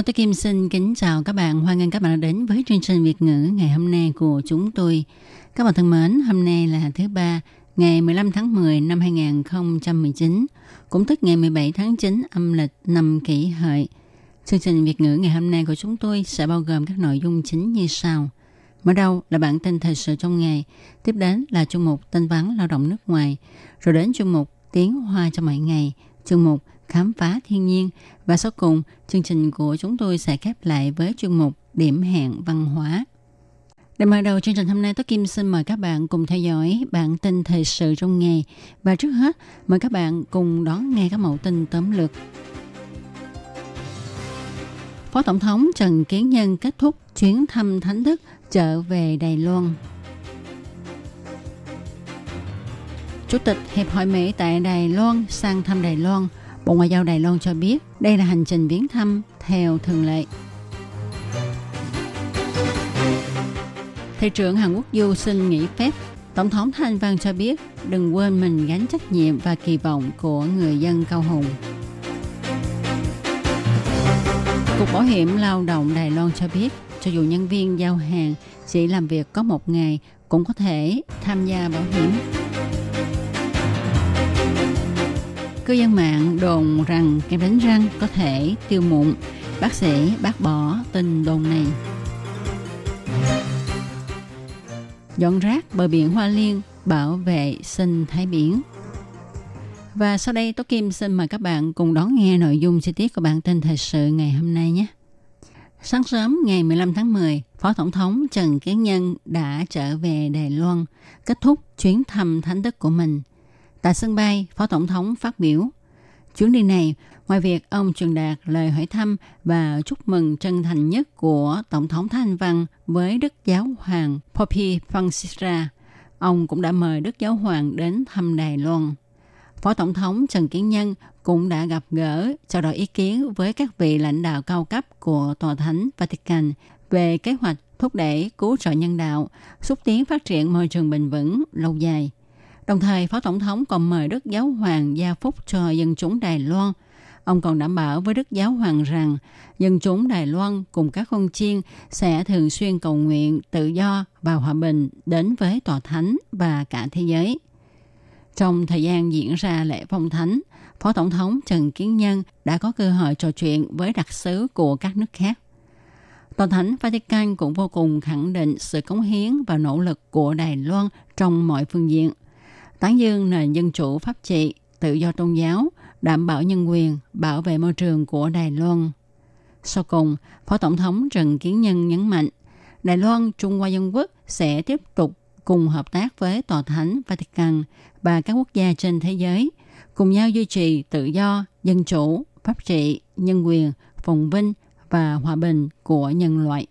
Hello, tôi Kim xin kính chào các bạn. Hoan nghênh các bạn đã đến với chương trình Việt ngữ ngày hôm nay của chúng tôi. Các bạn thân mến, hôm nay là thứ ba, ngày 15 tháng 10 năm 2019, cũng tức ngày 17 tháng 9 âm lịch năm kỷ hợi. Chương trình Việt ngữ ngày hôm nay của chúng tôi sẽ bao gồm các nội dung chính như sau. Mở đầu là bản tin thời sự trong ngày, tiếp đến là chương mục tin vắn lao động nước ngoài, rồi đến chương mục tiếng hoa cho mọi ngày, chương mục khám phá thiên nhiên và sau cùng chương trình của chúng tôi sẽ khép lại với chuyên mục điểm hẹn văn hóa. Để mở đầu chương trình hôm nay, Tố Kim xin mời các bạn cùng theo dõi bản tin thời sự trong ngày. Và trước hết, mời các bạn cùng đón nghe các mẫu tin tóm lược. Phó Tổng thống Trần Kiến Nhân kết thúc chuyến thăm thánh thức trở về Đài Loan. Chủ tịch Hiệp hội Mỹ tại Đài Loan sang thăm Đài Loan. Bộ Ngoại giao Đài Loan cho biết đây là hành trình viếng thăm theo thường lệ. Thị trưởng Hàn Quốc Du xin nghỉ phép. Tổng thống Thanh Văn cho biết đừng quên mình gánh trách nhiệm và kỳ vọng của người dân Cao Hùng. Cục Bảo hiểm Lao động Đài Loan cho biết cho dù nhân viên giao hàng chỉ làm việc có một ngày cũng có thể tham gia bảo hiểm. Cư dân mạng đồn rằng kem đánh răng có thể tiêu mụn. Bác sĩ bác bỏ tin đồn này. Dọn rác bờ biển Hoa Liên bảo vệ sinh thái biển. Và sau đây Tố Kim xin mời các bạn cùng đón nghe nội dung chi tiết của bản tin thời sự ngày hôm nay nhé. Sáng sớm ngày 15 tháng 10, Phó Tổng thống Trần Kiến Nhân đã trở về Đài Loan, kết thúc chuyến thăm thánh đức của mình. Tại sân bay, Phó Tổng thống phát biểu. Chuyến đi này, ngoài việc ông truyền đạt lời hỏi thăm và chúc mừng chân thành nhất của Tổng thống Thanh Văn với Đức Giáo Hoàng Pope Francisca, ông cũng đã mời Đức Giáo Hoàng đến thăm Đài Loan. Phó Tổng thống Trần Kiến Nhân cũng đã gặp gỡ, trao đổi ý kiến với các vị lãnh đạo cao cấp của Tòa Thánh Vatican về kế hoạch thúc đẩy cứu trợ nhân đạo, xúc tiến phát triển môi trường bền vững lâu dài. Đồng thời, Phó Tổng thống còn mời Đức Giáo Hoàng gia phúc cho dân chúng Đài Loan. Ông còn đảm bảo với Đức Giáo Hoàng rằng dân chúng Đài Loan cùng các con chiên sẽ thường xuyên cầu nguyện tự do và hòa bình đến với Tòa Thánh và cả thế giới. Trong thời gian diễn ra lễ phong thánh, Phó Tổng thống Trần Kiến Nhân đã có cơ hội trò chuyện với đặc sứ của các nước khác. Tòa Thánh Vatican cũng vô cùng khẳng định sự cống hiến và nỗ lực của Đài Loan trong mọi phương diện. Tán dương nền dân chủ pháp trị, tự do tôn giáo, đảm bảo nhân quyền, bảo vệ môi trường của Đài Loan. Sau cùng, Phó Tổng thống Trần Kiến Nhân nhấn mạnh, Đài Loan Trung Hoa Dân Quốc sẽ tiếp tục cùng hợp tác với Tòa Thánh Vatican và các quốc gia trên thế giới, cùng nhau duy trì tự do, dân chủ, pháp trị, nhân quyền, phồn vinh và hòa bình của nhân loại.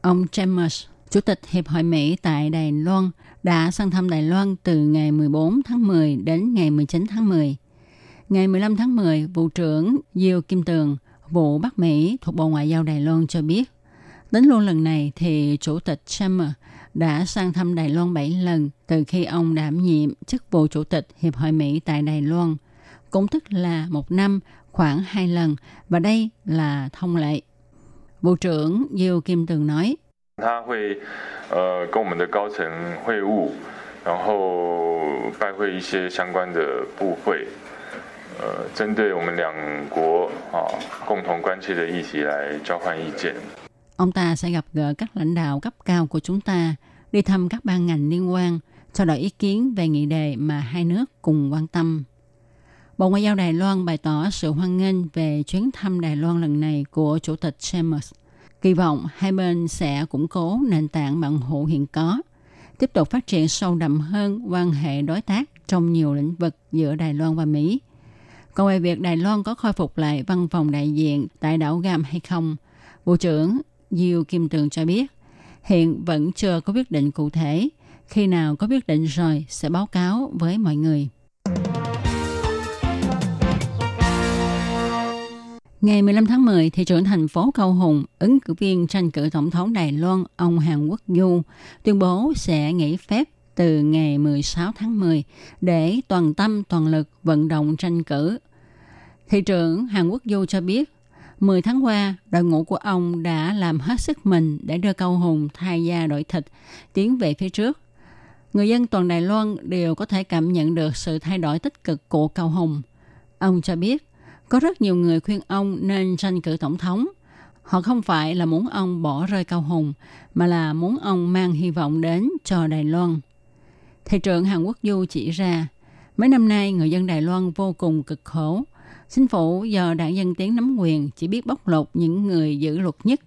Ông James, Chủ tịch Hiệp hội Mỹ tại Đài Loan, đã sang thăm Đài Loan từ ngày 14 tháng 10 đến ngày 19 tháng 10. Ngày 15 tháng 10, Vụ trưởng Diêu Kim Tường, vụ Bắc Mỹ thuộc Bộ Ngoại giao Đài Loan cho biết, đến luôn lần này thì Chủ tịch Chamber đã sang thăm Đài Loan 7 lần từ khi ông đảm nhiệm chức vụ Chủ tịch Hiệp hội Mỹ tại Đài Loan, cũng tức là một năm khoảng hai lần và đây là thông lệ. Bộ trưởng Diêu Kim Tường nói, 他会呃跟我们的高层会晤，然后拜会一些相关的部会，呃，针对我们两国啊共同关切的议题来交换意见。 Ông ta sẽ gặp gỡ các lãnh đạo cấp cao của chúng ta, đi thăm các ban ngành liên quan, trao đổi ý kiến về nghị đề mà hai nước cùng quan tâm. Bộ Ngoại giao Đài Loan bày tỏ sự hoan nghênh về chuyến thăm Đài Loan lần này của Chủ tịch Chambers. Kỳ vọng hai bên sẽ củng cố nền tảng mạng hữu hiện có, tiếp tục phát triển sâu đậm hơn quan hệ đối tác trong nhiều lĩnh vực giữa Đài Loan và Mỹ. Còn về việc Đài Loan có khôi phục lại văn phòng đại diện tại đảo Gam hay không, Bộ trưởng Diêu Kim Tường cho biết, hiện vẫn chưa có quyết định cụ thể. Khi nào có quyết định rồi sẽ báo cáo với mọi người. Ngày 15 tháng 10, thị trưởng thành phố Cao Hùng, ứng cử viên tranh cử tổng thống Đài Loan, ông Hàn Quốc Du, tuyên bố sẽ nghỉ phép từ ngày 16 tháng 10 để toàn tâm toàn lực vận động tranh cử. Thị trưởng Hàn Quốc Du cho biết, 10 tháng qua, đội ngũ của ông đã làm hết sức mình để đưa Cao Hùng thay da đổi thịt, tiến về phía trước. Người dân toàn Đài Loan đều có thể cảm nhận được sự thay đổi tích cực của Cao Hùng. Ông cho biết, có rất nhiều người khuyên ông nên tranh cử tổng thống. Họ không phải là muốn ông bỏ rơi Cao Hùng, mà là muốn ông mang hy vọng đến cho Đài Loan. Thị trưởng Hàn Quốc Du chỉ ra, mấy năm nay người dân Đài Loan vô cùng cực khổ. Chính phủ do đảng Dân Tiến nắm quyền chỉ biết bóc lột những người giữ luật nhất,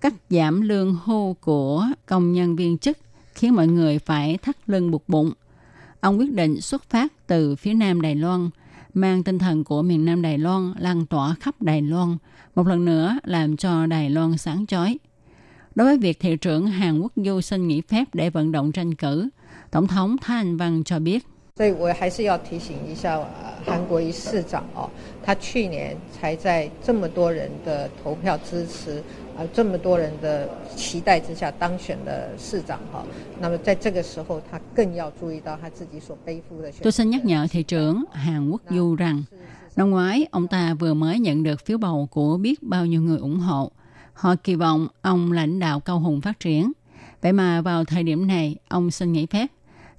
cắt giảm lương hưu của công nhân viên chức khiến mọi người phải thắt lưng buộc bụng. Ông quyết định xuất phát từ phía nam Đài Loan – mang tinh thần của miền Nam Đài Loan lan tỏa khắp Đài Loan, một lần nữa làm cho Đài Loan sáng chói. Đối với việc thị trưởng Hàn Quốc Du xin nghỉ phép để vận động tranh cử, Tổng thống Thái Anh Văn cho biết. 所以我还是要提醒一下韩国瑜市长哦，他去年才在这么多人的投票支持 啊，这么多人的期待之下当选了市长哈。那么在这个时候，他更要注意到他自己所背负的。Tôi xin nhắc nhở thị trưởng Hàn Quốc Du rằng, năm ngoái ông ta vừa mới nhận được phiếu bầu của biết bao nhiêu người ủng hộ. Họ kỳ vọng ông lãnh đạo cao hùng phát triển. Vậy mà vào thời điểm này, ông xin nghỉ phép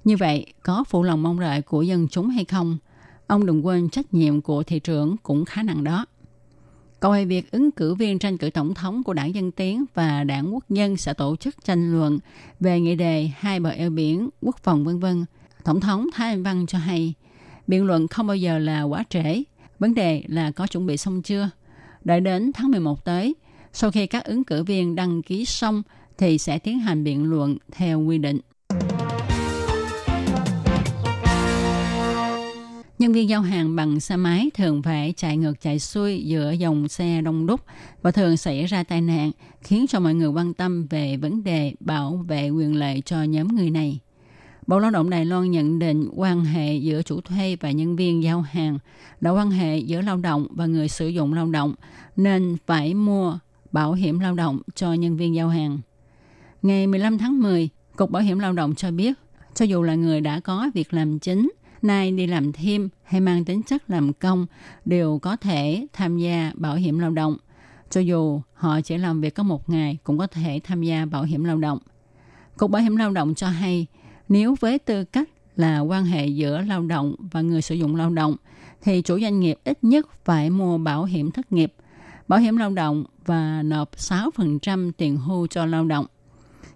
như vậy, có phụ lòng mong đợi của dân chúng hay không? Ông đừng quên trách nhiệm của thị trưởng cũng khá nặng đó. coi việc ứng cử viên tranh cử tổng thống của đảng Dân Tiến và đảng Quốc dân sẽ tổ chức tranh luận về nghị đề hai bờ eo biển, quốc phòng vân vân. Tổng thống Thái Anh Văn cho hay, biện luận không bao giờ là quá trễ. Vấn đề là có chuẩn bị xong chưa? Đợi đến tháng 11 tới, sau khi các ứng cử viên đăng ký xong thì sẽ tiến hành biện luận theo quy định. Nhân viên giao hàng bằng xe máy thường phải chạy ngược chạy xuôi giữa dòng xe đông đúc và thường xảy ra tai nạn, khiến cho mọi người quan tâm về vấn đề bảo vệ quyền lợi cho nhóm người này. Bộ Lao động Đài Loan nhận định quan hệ giữa chủ thuê và nhân viên giao hàng là quan hệ giữa lao động và người sử dụng lao động, nên phải mua bảo hiểm lao động cho nhân viên giao hàng. Ngày 15 tháng 10, Cục Bảo hiểm Lao động cho biết, cho dù là người đã có việc làm chính – nay đi làm thêm hay mang tính chất làm công đều có thể tham gia bảo hiểm lao động. Cho dù họ chỉ làm việc có một ngày cũng có thể tham gia bảo hiểm lao động. Cục Bảo hiểm lao động cho hay, nếu với tư cách là quan hệ giữa lao động và người sử dụng lao động, thì chủ doanh nghiệp ít nhất phải mua bảo hiểm thất nghiệp, bảo hiểm lao động và nộp 6% tiền hưu cho lao động.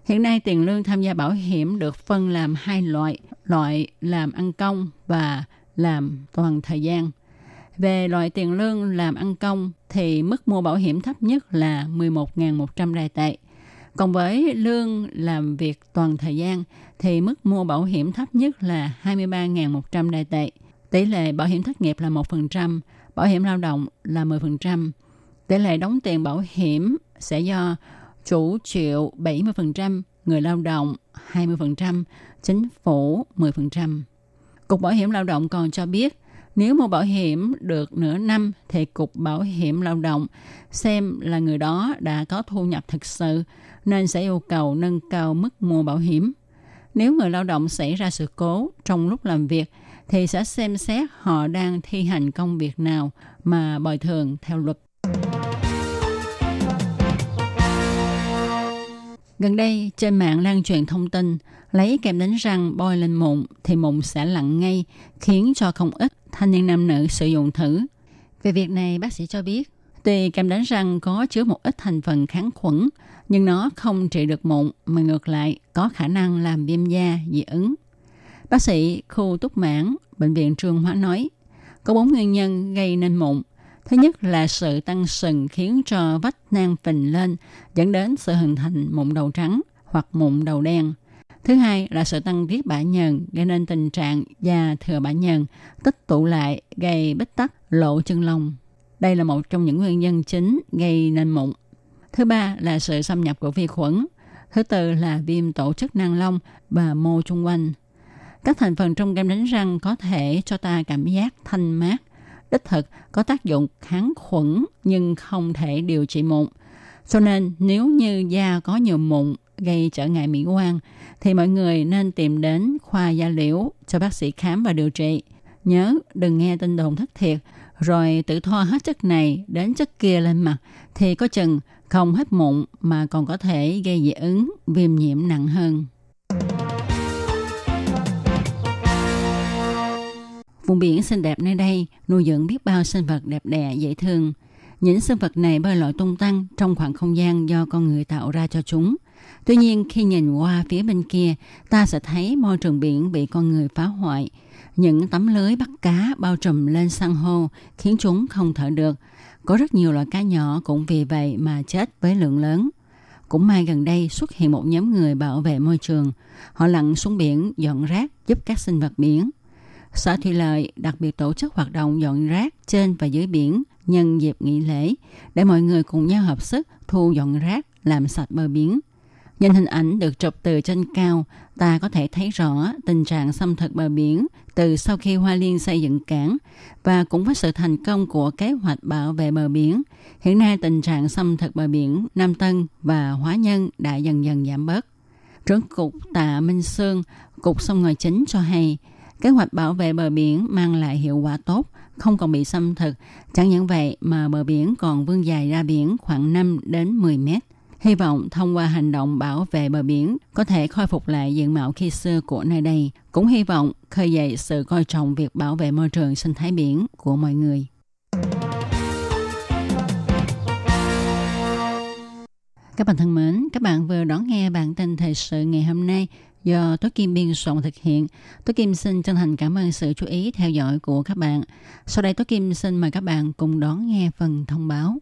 Hiện nay tiền lương tham gia bảo hiểm được phân làm hai loại, loại làm ăn công và làm toàn thời gian. Về loại tiền lương làm ăn công thì mức mua bảo hiểm thấp nhất là 11.100 đài tệ. Còn với lương làm việc toàn thời gian thì mức mua bảo hiểm thấp nhất là 23.100 đài tệ. Tỷ lệ bảo hiểm thất nghiệp là 1%, bảo hiểm lao động là 10%. Tỷ lệ đóng tiền bảo hiểm sẽ do chủ chịu 70%, người lao động 20%, chính phủ 10%. Cục Bảo hiểm Lao động còn cho biết, nếu mua bảo hiểm được nửa năm thì Cục Bảo hiểm Lao động xem là người đó đã có thu nhập thực sự nên sẽ yêu cầu nâng cao mức mua bảo hiểm. Nếu người lao động xảy ra sự cố trong lúc làm việc thì sẽ xem xét họ đang thi hành công việc nào mà bồi thường theo luật. Gần đây, trên mạng lan truyền thông tin lấy kem đánh răng bôi lên mụn thì mụn sẽ lặn ngay, khiến cho không ít thanh niên nam nữ sử dụng thử. Về việc này, bác sĩ cho biết, tuy kem đánh răng có chứa một ít thành phần kháng khuẩn, nhưng nó không trị được mụn mà ngược lại có khả năng làm viêm da, dị ứng. Bác sĩ khu túc mãn, Bệnh viện Trường Hóa nói, có bốn nguyên nhân gây nên mụn. Thứ nhất là sự tăng sừng khiến cho vách nang phình lên, dẫn đến sự hình thành mụn đầu trắng hoặc mụn đầu đen. Thứ hai là sự tăng tiết bã nhờn gây nên tình trạng da thừa bã nhờn tích tụ lại gây bít tắc lộ chân lông. Đây là một trong những nguyên nhân chính gây nên mụn. Thứ ba là sự xâm nhập của vi khuẩn. Thứ tư là viêm tổ chức nang lông và mô chung quanh. Các thành phần trong kem đánh răng có thể cho ta cảm giác thanh mát, đích thực có tác dụng kháng khuẩn nhưng không thể điều trị mụn. Cho nên nếu như da có nhiều mụn gây trở ngại mỹ quan thì mọi người nên tìm đến khoa da liễu cho bác sĩ khám và điều trị. Nhớ đừng nghe tin đồn thất thiệt rồi tự thoa hết chất này đến chất kia lên mặt thì có chừng không hết mụn mà còn có thể gây dị ứng, viêm nhiễm nặng hơn. Vùng biển xinh đẹp nơi đây nuôi dưỡng biết bao sinh vật đẹp đẽ dễ thương. Những sinh vật này bơi lội tung tăng trong khoảng không gian do con người tạo ra cho chúng. Tuy nhiên khi nhìn qua phía bên kia, ta sẽ thấy môi trường biển bị con người phá hoại. Những tấm lưới bắt cá bao trùm lên san hô khiến chúng không thở được. Có rất nhiều loại cá nhỏ cũng vì vậy mà chết với lượng lớn. Cũng may gần đây xuất hiện một nhóm người bảo vệ môi trường. Họ lặn xuống biển dọn rác giúp các sinh vật biển. Sở Thủy Lợi đặc biệt tổ chức hoạt động dọn rác trên và dưới biển nhân dịp nghỉ lễ để mọi người cùng nhau hợp sức thu dọn rác, làm sạch bờ biển. Nhìn hình ảnh được chụp từ trên cao, ta có thể thấy rõ tình trạng xâm thực bờ biển từ sau khi Hoa Liên xây dựng cảng và cũng với sự thành công của kế hoạch bảo vệ bờ biển. Hiện nay tình trạng xâm thực bờ biển Nam Tân và Hóa Nhân đã dần dần giảm bớt. Trưởng cục Tạ Minh Sương, Cục Sông Ngòi Chính cho hay, kế hoạch bảo vệ bờ biển mang lại hiệu quả tốt, không còn bị xâm thực. Chẳng những vậy mà bờ biển còn vươn dài ra biển khoảng 5 đến 10 mét. Hy vọng thông qua hành động bảo vệ bờ biển có thể khôi phục lại diện mạo khi xưa của nơi đây. Cũng hy vọng khơi dậy sự coi trọng việc bảo vệ môi trường sinh thái biển của mọi người. Các bạn thân mến, các bạn vừa đón nghe bản tin thời sự ngày hôm nay do Tố Kim biên soạn thực hiện. Tố Kim xin chân thành cảm ơn sự chú ý theo dõi của các bạn. Sau đây Tố Kim xin mời các bạn cùng đón nghe phần thông báo.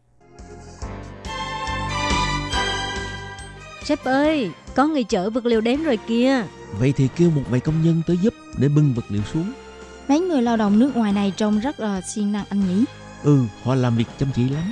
Sếp ơi, có người chở vật liệu đến rồi kìa. Vậy thì kêu một vài công nhân tới giúp để bưng vật liệu xuống. Mấy người lao động nước ngoài này trông rất là siêng năng anh nhỉ? Ừ, họ làm việc chăm chỉ lắm.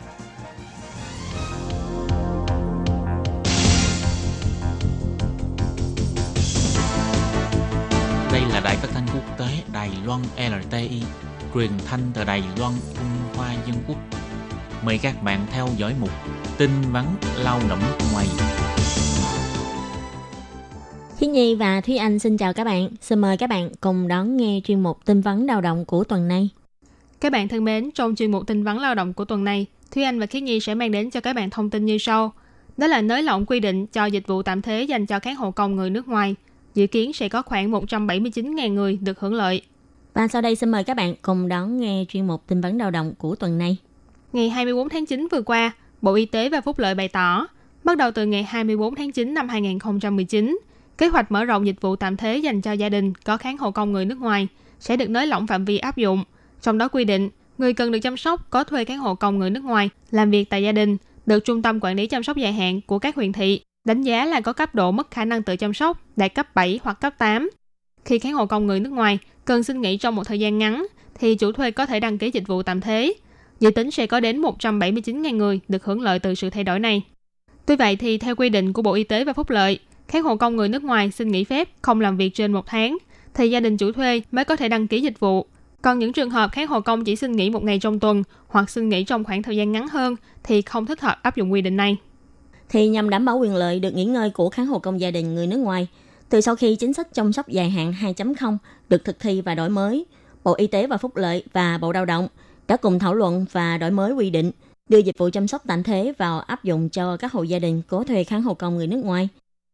Là đài phát thanh quốc tế Đài Loan LTI, truyền thanh từ Đài Loan, Trung Hoa Dân Quốc. Mời các bạn theo dõi mục tin vắn lao động nước ngoài. Thi Nhi và Thúy Anh xin chào các bạn. Xin mời các bạn cùng đón nghe chuyên mục tin vấn lao động của tuần này. Các bạn thân mến, trong chuyên mục tin vấn lao động của tuần này, Thúy Anh và Khiết Nhi sẽ mang đến cho các bạn thông tin như sau. Đó là nới lỏng quy định cho dịch vụ tạm thế dành cho các hộ công người nước ngoài. Dự kiến sẽ có khoảng 179.000 người được hưởng lợi. Và sau đây xin mời các bạn cùng đón nghe chuyên mục tin vấn lao động của tuần này. Ngày 24 tháng 9 vừa qua, Bộ Y tế và Phúc lợi bày tỏ, bắt đầu từ ngày 24 tháng 9 năm 2019, kế hoạch mở rộng dịch vụ tạm thế dành cho gia đình có kháng hộ công người nước ngoài sẽ được nới lỏng phạm vi áp dụng. Trong đó quy định, người cần được chăm sóc có thuê kháng hộ công người nước ngoài làm việc tại gia đình được Trung tâm Quản lý Chăm sóc dài hạn của các huyện thị đánh giá là có cấp độ mất khả năng tự chăm sóc đạt cấp 7 hoặc cấp 8. Khi kháng hộ công người nước ngoài cần xin nghỉ trong một thời gian ngắn, thì chủ thuê có thể đăng ký dịch vụ tạm thế. Dự tính sẽ có đến 179.000 người được hưởng lợi từ sự thay đổi này. Tuy vậy thì theo quy định của Bộ Y tế và Phúc lợi, kháng hộ công người nước ngoài xin nghỉ phép không làm việc trên một tháng, thì gia đình chủ thuê mới có thể đăng ký dịch vụ. Còn những trường hợp kháng hộ công chỉ xin nghỉ một ngày trong tuần hoặc xin nghỉ trong khoảng thời gian ngắn hơn thì không thích hợp áp dụng quy định này. Thì nhằm đảm bảo quyền lợi được nghỉ ngơi của kháng hộ công gia đình người nước ngoài, từ sau khi chính sách chăm sóc dài hạn 2.0 được thực thi và đổi mới, Bộ Y tế và Phúc lợi và Bộ Lao động đã cùng thảo luận và đổi mới quy định đưa dịch vụ chăm sóc tạm thế vào áp dụng cho các hộ gia đình có thuê kháng hộ công người nước ngoài.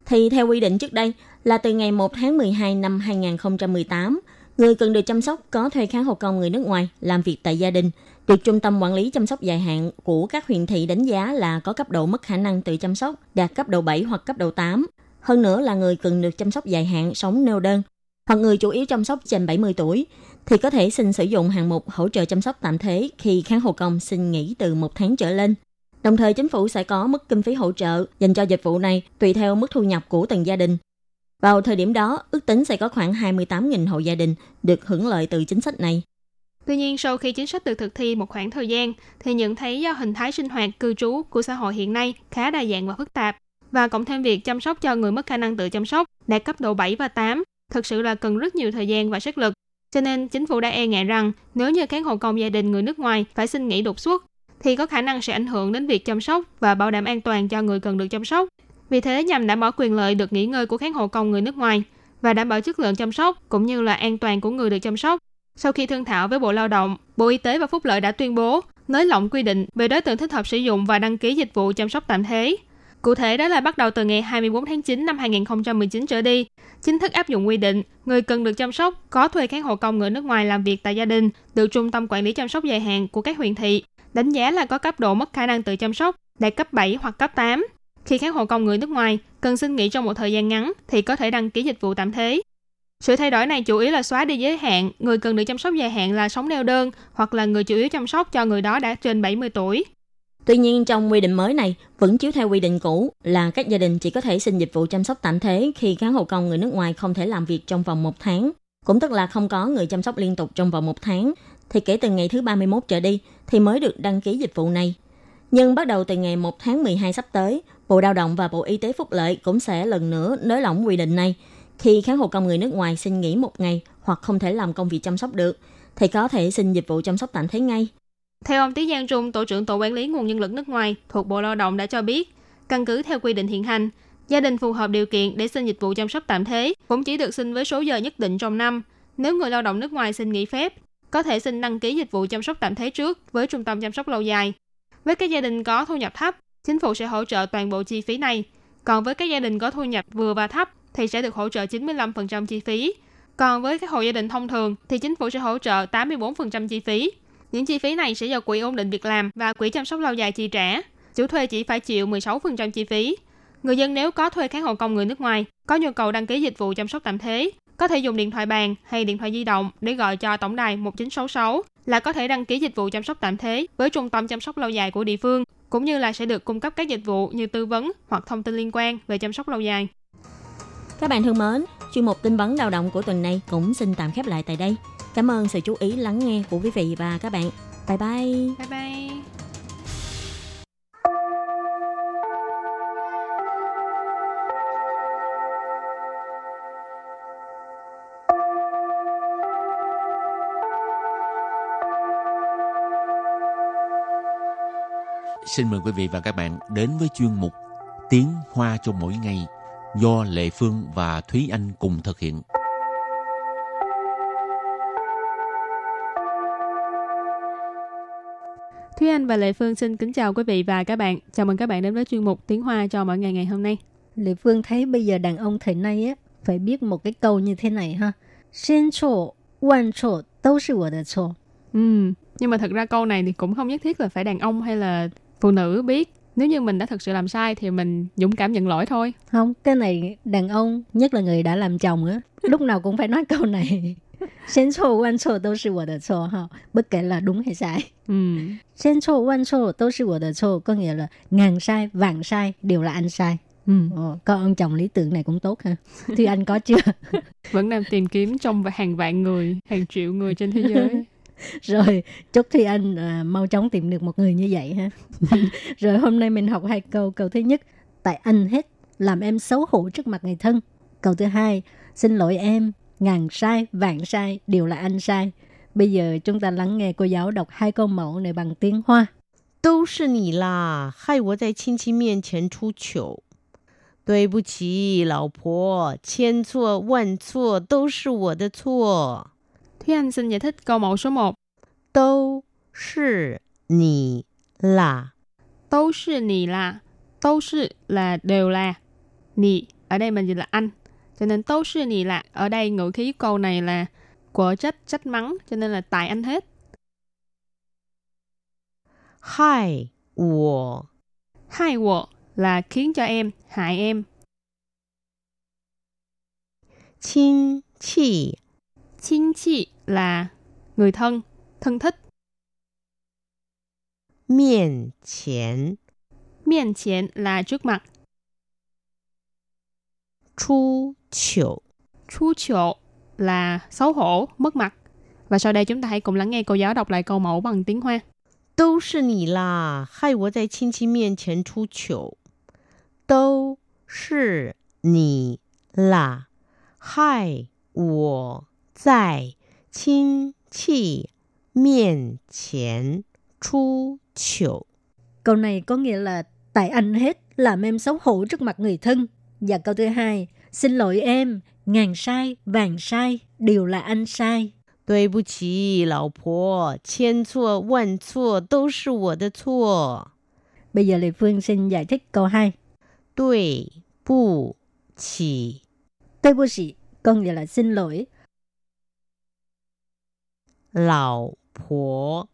Thì theo quy định trước đây là từ ngày 1 tháng 12 năm 2018, người cần được chăm sóc có thuê kháng hộ công người nước ngoài, làm việc tại gia đình được Trung tâm Quản lý Chăm sóc dài hạn của các huyện thị đánh giá là có cấp độ mất khả năng tự chăm sóc, đạt cấp độ 7 hoặc cấp độ 8. Hơn nữa là người cần được chăm sóc dài hạn sống neo đơn, hoặc người chủ yếu chăm sóc trên 70 tuổi, thì có thể xin sử dụng hạng mục hỗ trợ chăm sóc tạm thế khi kháng hộ công xin nghỉ từ một tháng trở lên. Đồng thời, chính phủ sẽ có mức kinh phí hỗ trợ dành cho dịch vụ này tùy theo mức thu nhập của từng gia đình. Vào thời điểm đó, ước tính sẽ có khoảng 28.000 hộ gia đình được hưởng lợi từ chính sách này. Tuy nhiên, sau khi chính sách được thực thi một khoảng thời gian, thì nhận thấy do hình thái sinh hoạt cư trú của xã hội hiện nay khá đa dạng và phức tạp, và cộng thêm việc chăm sóc cho người mất khả năng tự chăm sóc đạt cấp độ 7 và 8, thực sự là cần rất nhiều thời gian và sức lực. Cho nên, chính phủ đã e ngại rằng nếu như các hộ công gia đình người nước ngoài phải xin nghỉ đột xuất, thì có khả năng sẽ ảnh hưởng đến việc chăm sóc và bảo đảm an toàn cho người cần được chăm sóc. Vì thế, nhằm đảm bảo quyền lợi được nghỉ ngơi của khán hộ công người nước ngoài và đảm bảo chất lượng chăm sóc cũng như là an toàn của người được chăm sóc, sau khi thương thảo với Bộ Lao động, Bộ Y tế và Phúc lợi đã tuyên bố nới lỏng quy định về đối tượng thích hợp sử dụng và đăng ký dịch vụ chăm sóc tạm thế. Cụ thể đó là bắt đầu từ ngày 24 tháng 9 năm 2019 trở đi, chính thức áp dụng quy định người cần được chăm sóc có thuê khán hộ công người nước ngoài làm việc tại gia đình được Trung tâm Quản lý Chăm sóc dài hạn của các huyện thị đánh giá là có cấp độ mất khả năng tự chăm sóc đạt cấp 7 hoặc cấp 8. Khi các hộ công người nước ngoài cần xin nghỉ trong một thời gian ngắn thì có thể đăng ký dịch vụ tạm thế. Sự thay đổi này chủ yếu là xóa đi giới hạn, người cần được chăm sóc dài hạn là sống neo đơn hoặc là người chủ yếu chăm sóc cho người đó đã trên 70 tuổi. Tuy nhiên trong quy định mới này vẫn chiếu theo quy định cũ là các gia đình chỉ có thể xin dịch vụ chăm sóc tạm thế khi kháng hộ công người nước ngoài không thể làm việc trong vòng một tháng. Cũng tức là không có người chăm sóc liên tục trong vòng một tháng, thì kể từ ngày thứ 31 trở đi thì mới được đăng ký dịch vụ này. Nhưng bắt đầu từ ngày 1 tháng 12 sắp tới, Bộ Lao động và Bộ Y tế Phúc lợi cũng sẽ lần nữa nới lỏng quy định này. Khi kháng hộ công người nước ngoài xin nghỉ một ngày hoặc không thể làm công việc chăm sóc được, thì có thể xin dịch vụ chăm sóc tạm thế ngay. Theo ông Tí Giang Trung, Tổ trưởng Tổ quản lý nguồn nhân lực nước ngoài thuộc Bộ Lao động đã cho biết, căn cứ theo quy định hiện hành, gia đình phù hợp điều kiện để xin dịch vụ chăm sóc tạm thế cũng chỉ được xin với số giờ nhất định trong năm. Nếu người lao động nước ngoài xin nghỉ phép, có thể xin đăng ký dịch vụ chăm sóc tạm thế trước với trung tâm chăm sóc lâu dài. Với các gia đình có thu nhập thấp, chính phủ sẽ hỗ trợ toàn bộ chi phí này. Còn với các gia đình có thu nhập vừa và thấp thì sẽ được hỗ trợ 95% chi phí. Còn với các hộ gia đình thông thường thì chính phủ sẽ hỗ trợ 84% chi phí. Những chi phí này sẽ do Quỹ ổn định việc làm và Quỹ chăm sóc lâu dài chi trả. Chủ thuê chỉ phải chịu 16% chi phí. Người dân nếu có thuê kháng hộ công người nước ngoài, có nhu cầu đăng ký dịch vụ chăm sóc tạm thế, có thể dùng điện thoại bàn hay điện thoại di động để gọi cho tổng đài 1966 là có thể đăng ký dịch vụ chăm sóc tạm thế với trung tâm chăm sóc lâu dài của địa phương, cũng như là sẽ được cung cấp các dịch vụ như tư vấn hoặc thông tin liên quan về chăm sóc lâu dài. Các bạn thân mến, chuyên mục tin vấn lao động của tuần này cũng xin tạm khép lại tại đây. Cảm ơn sự chú ý lắng nghe của quý vị và các bạn. Bye bye. Bye bye. Xin mời quý vị và các bạn đến với chuyên mục Tiếng Hoa cho mỗi ngày do Lệ Phương và Thúy Anh cùng thực hiện. Thúy Anh và Lệ Phương xin kính chào quý vị và các bạn. Chào mừng các bạn đến với chuyên mục Tiếng Hoa cho mỗi ngày ngày hôm nay. Lệ Phương thấy bây giờ đàn ông thời nay á phải biết một cái câu như thế này ha. Xin chổ, quan chổ, đều là chổ. Ừ, nhưng mà thật ra câu này thì cũng không nhất thiết là phải đàn ông hay là phụ nữ biết. Nếu như mình đã thực sự làm sai thì mình dũng cảm nhận lỗi thôi. Không, cái này đàn ông, nhất là người đã làm chồng á, lúc nào cũng phải nói câu này. Xin chổ, quan chổ, đều là tôi chổ ha. Bất kể là đúng hay sai. Ừ. Xin chổ, quan chổ, đều là tôi chổ. Có nghĩa là ngàn sai, vạn sai, đều là anh sai. Ừ. Ồ, có ông chồng lý tưởng này cũng tốt ha. Thì anh có chưa? Vẫn đang tìm kiếm trong hàng vạn người, hàng triệu người trên thế giới. rồi chúc Thùy Anh à, mau chóng tìm được một người như vậy ha. rồi hôm nay mình học hai câu. Câu thứ nhất, tại anh hết làm em xấu hổ trước mặt người thân. Câu thứ hai, xin lỗi em, ngàn sai, vạn sai, đều là anh sai. Bây giờ chúng ta lắng nghe cô giáo đọc hai câu mẫu này bằng tiếng Hoa. 都是你啦，害我在亲戚面前出糗。对不起，老婆，千错万错都是我的错。 Huy Anh xin giải thích câu mẫu số 1. Đâu sư nì là. Đâu sư nì là. Đâu sư là đều là. Nì ở đây mình dịch là anh. Cho nên đâu sư nì là. Ở đây ngữ khí câu này là của trách trách mắng. Cho nên là tại anh hết. Hai wo. Hai wo là khiến cho em, hại em. Chính chi. Chính chi là người thân Thân thích 面前 Miền chén là trước mặt 出糗。 Chu chộ là xấu hổ, mất mặt Và sau đây chúng ta hãy cùng lắng nghe cô giáo đọc lại câu mẫu bằng tiếng Hoa 都是你啦，害我在亲戚面前出糗。都是你啦，害我在 亲戚面前出糗。 Câu này có nghĩa là tại anh hết làm em xấu hổ trước mặt người thân. Và câu thứ hai, xin lỗi em, ngàn sai, vàng sai, đều là anh sai. 对不起，老婆，千错万错都是我的错。 Bây giờ Lê Phương xin giải thích câu 2. 对不起， Tôi bố sĩ có nghĩa là xin lỗi. 老婆，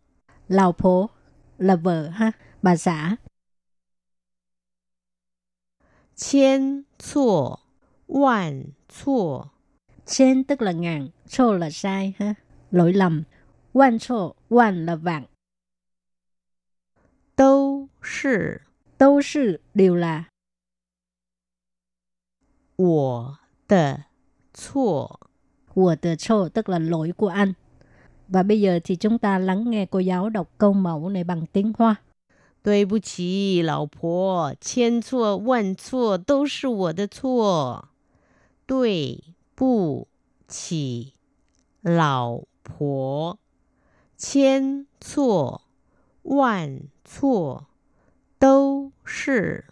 Lào phố là vợ ha, bà xã. 千错万错 Trên tức là ngàn, chô là sai ha, lỗi lầm. Quan chô, quan là vạn. 都是 Đâu sự đều là 我的错。 của the chô tức là lỗi của anh. Và bây giờ thì chúng ta lắng nghe cô giáo đọc câu mẫu này bằng tiếng Hoa. 对不起，老婆，千错万错都是我的错。对不起，老婆，千错万错都是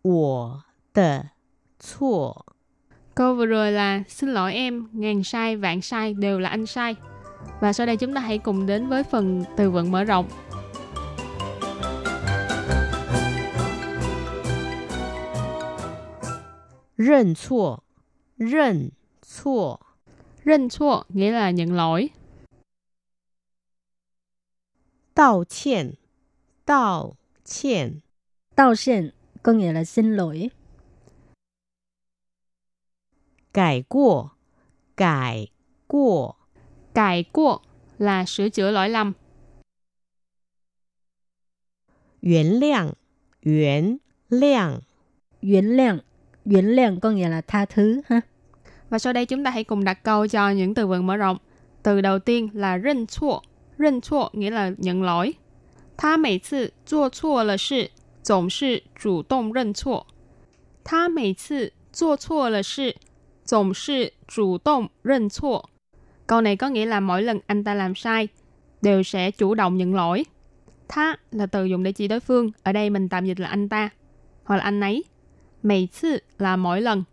我的错。 Câu vừa rồi là xin lỗi em, ngàn sai, vạn sai đều là anh sai. Và sau đây chúng ta hãy cùng đến với phần từ vựng mở rộng. 认错，认错， Rinh chua nghĩa là nhận lỗi. 道歉，道歉， Tao xin có nghĩa là xin lỗi. 改过，改过， Cải của là sửa chữa lỗi lầm. 原谅，原谅， 原谅, Duyễn lượng có nghĩa là tha thứ ha. Và sau đây chúng ta hãy cùng đặt câu cho những từ vựng mở rộng. Từ đầu tiên là认错.认错 nghĩa là nhận lỗi. 他每次做错了事，总是主动认错。他每次做错了事，总是主动认错. Câu này có nghĩa là mỗi lần anh ta làm sai, đều sẽ chủ động nhận lỗi. Tha là từ dùng để chỉ đối phương, ở đây mình tạm dịch là anh ta, hoặc là anh ấy. Mỗi 次 là mỗi lần.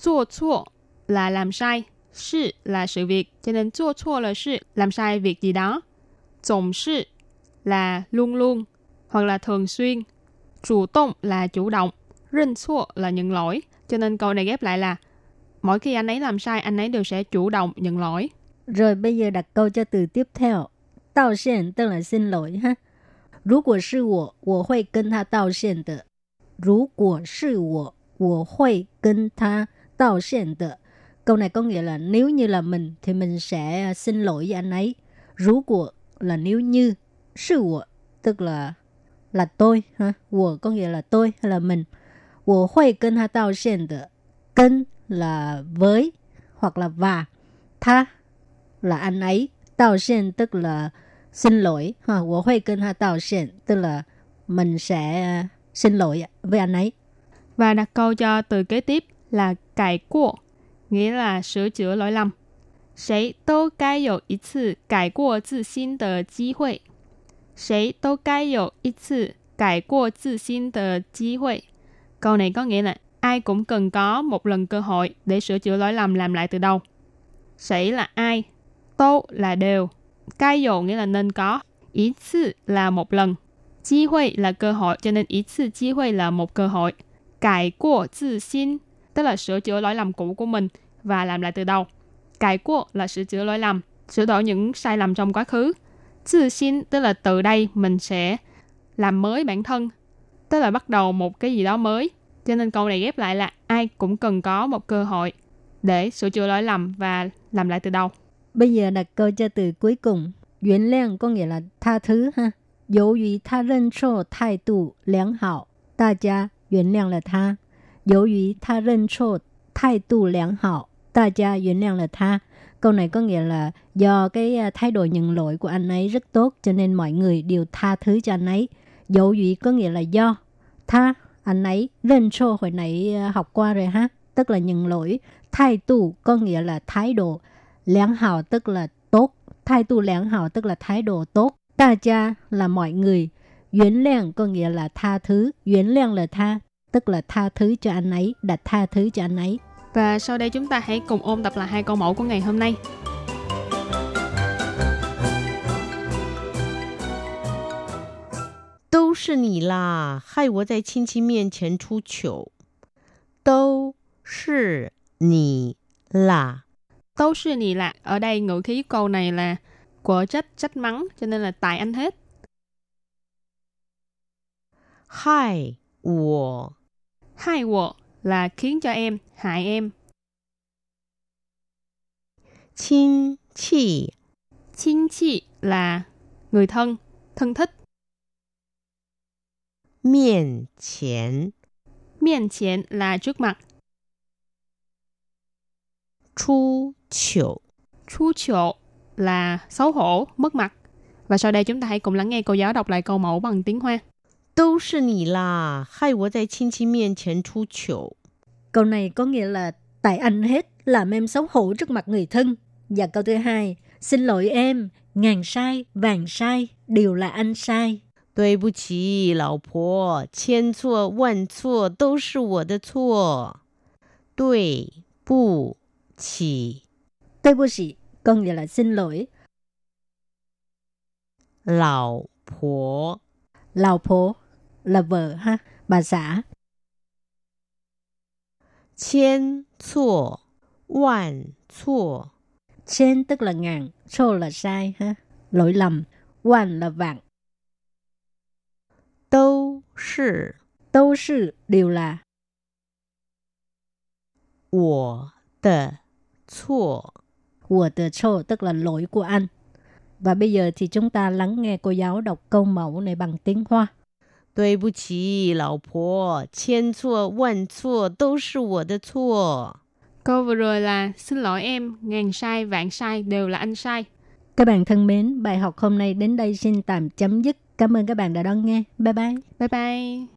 Chua chua là làm sai, sự là sự việc, cho nên chua chua là sự, làm sai việc gì đó. Tổng sự là luôn luôn, hoặc là thường xuyên. Chủ động là chủ động, rinh chua là nhận lỗi. Cho nên câu này ghép lại là mỗi khi anh ấy làm sai, anh ấy đều sẽ chủ động nhận lỗi. Rồi bây giờ đặt câu cho từ tiếp theo. Đạo xiên tức là xin lỗi ha. 如果是我，我会跟他道歉的。如果是我，我会跟他道歉的。Câu này có nghĩa là nếu như là mình thì mình sẽ xin lỗi với anh ấy. Rú của là nếu như, sư của tức là là tôi ha. Của có nghĩa là tôi hay là mình. 我会跟他道歉的。跟 là với hoặc là và. Tha là anh ấy. Đạo歉tức là xin lỗi ha. 我会跟他道歉 tức là mình sẽ xin lỗi với anh ấy. Và đặt câu cho từ kế tiếp là cải qua, nghĩa là sửa chữa lỗi lầm. 谁都该有一次改过自新的机会。谁都该有一次改过自新的机会。Câu này có nghĩa là ai cũng cần có một lần cơ hội để sửa chữa lỗi lầm làm lại từ đầu. Sĩ là ai, tô là đều, cai dụ nghĩa là nên có, ý 次 là một lần, Chi hội là cơ hội, cho nên ý 次 chi hội là một cơ hội. Cải qua tự xin, tức là sửa chữa lỗi lầm cũ của mình và làm lại từ đầu. Cải qua là sửa chữa lỗi lầm, sửa đổi những sai lầm trong quá khứ. Tự xin tức là từ đây mình sẽ làm mới bản thân, tức là bắt đầu một cái gì đó mới. Cho nên câu này ghép lại là ai cũng cần có một cơ hội để sửa chữa lỗi lầm và làm lại từ đầu. Bây giờ đặt câu cho từ cuối cùng.原谅 có nghĩa là tha thứ ha. 由于他认错态度良好，大家原谅了他。由于他认错态度良好，大家原谅了他。Câu này có nghĩa là do cái thái độ nhận lỗi của anh ấy rất tốt cho nên mọi người đều tha thứ cho anh ấy. Dấu dụy có nghĩa là do. Tha, anh ấy. Rên chô hồi nãy học qua rồi ha. Tức là nhận lỗi. Thái độ có nghĩa là thái độ. Lẻng hào tức là tốt, thái độ lẻng hào tức là thái độ tốt. ta cha là mọi người, Yến lẻng có nghĩa là tha thứ, Yến lẻng là tha, tức là tha thứ cho anh ấy, đã tha thứ cho anh ấy. Và sau đây chúng ta hãy cùng ôn tập lại hai câu mẫu của ngày hôm nay. Đâu là nì là, hại wo zài qīn qī miàn qiān chú qiǒu. Đâu là nì là. Tâu sư nì lạc, ở đây ngữ khí câu này là của trách, trách mắng, cho nên là tại anh hết. Hai, wo. Hai, wo là khiến cho em, hại em. Chinh chi. Chinh chi là người thân, thân thích. Miền chén. Miền chén là trước mặt 出糗 Chu chộ là xấu hổ, mất mặt. Và sau đây chúng ta hãy cùng lắng nghe cô giáo đọc lại câu mẫu bằng tiếng Hoa. 都是你啦，害我在亲戚面前出糗。 Câu này có nghĩa là tại anh hết làm em xấu hổ trước mặt người thân. Và câu thứ hai, xin lỗi em, ngàn sai, vàng sai, đều là anh sai. 对不起，老婆，千错万错都是我的错。对不 起， Tôi bố sĩ có nghĩa là xin lỗi. 老婆， Lào phố là vợ ha, bà xã. 千错万错 Trên tức là ngàn, số là sai ha, lỗi lầm. One là vạn. 都是 Đâu sự đều là 我的 错。 của the show tức là lỗi của anh. Và bây giờ thì chúng ta lắng nghe cô giáo đọc câu mẫu này bằng tiếng Hoa. 对不起，老婆，千错万错都是我的错。 Câu vừa rồi là xin lỗi em, ngàn sai vạn sai đều là anh sai. Các bạn thân mến, bài học hôm nay đến đây xin tạm chấm dứt. Cảm ơn các bạn đã đón nghe. Bye bye. Bye bye.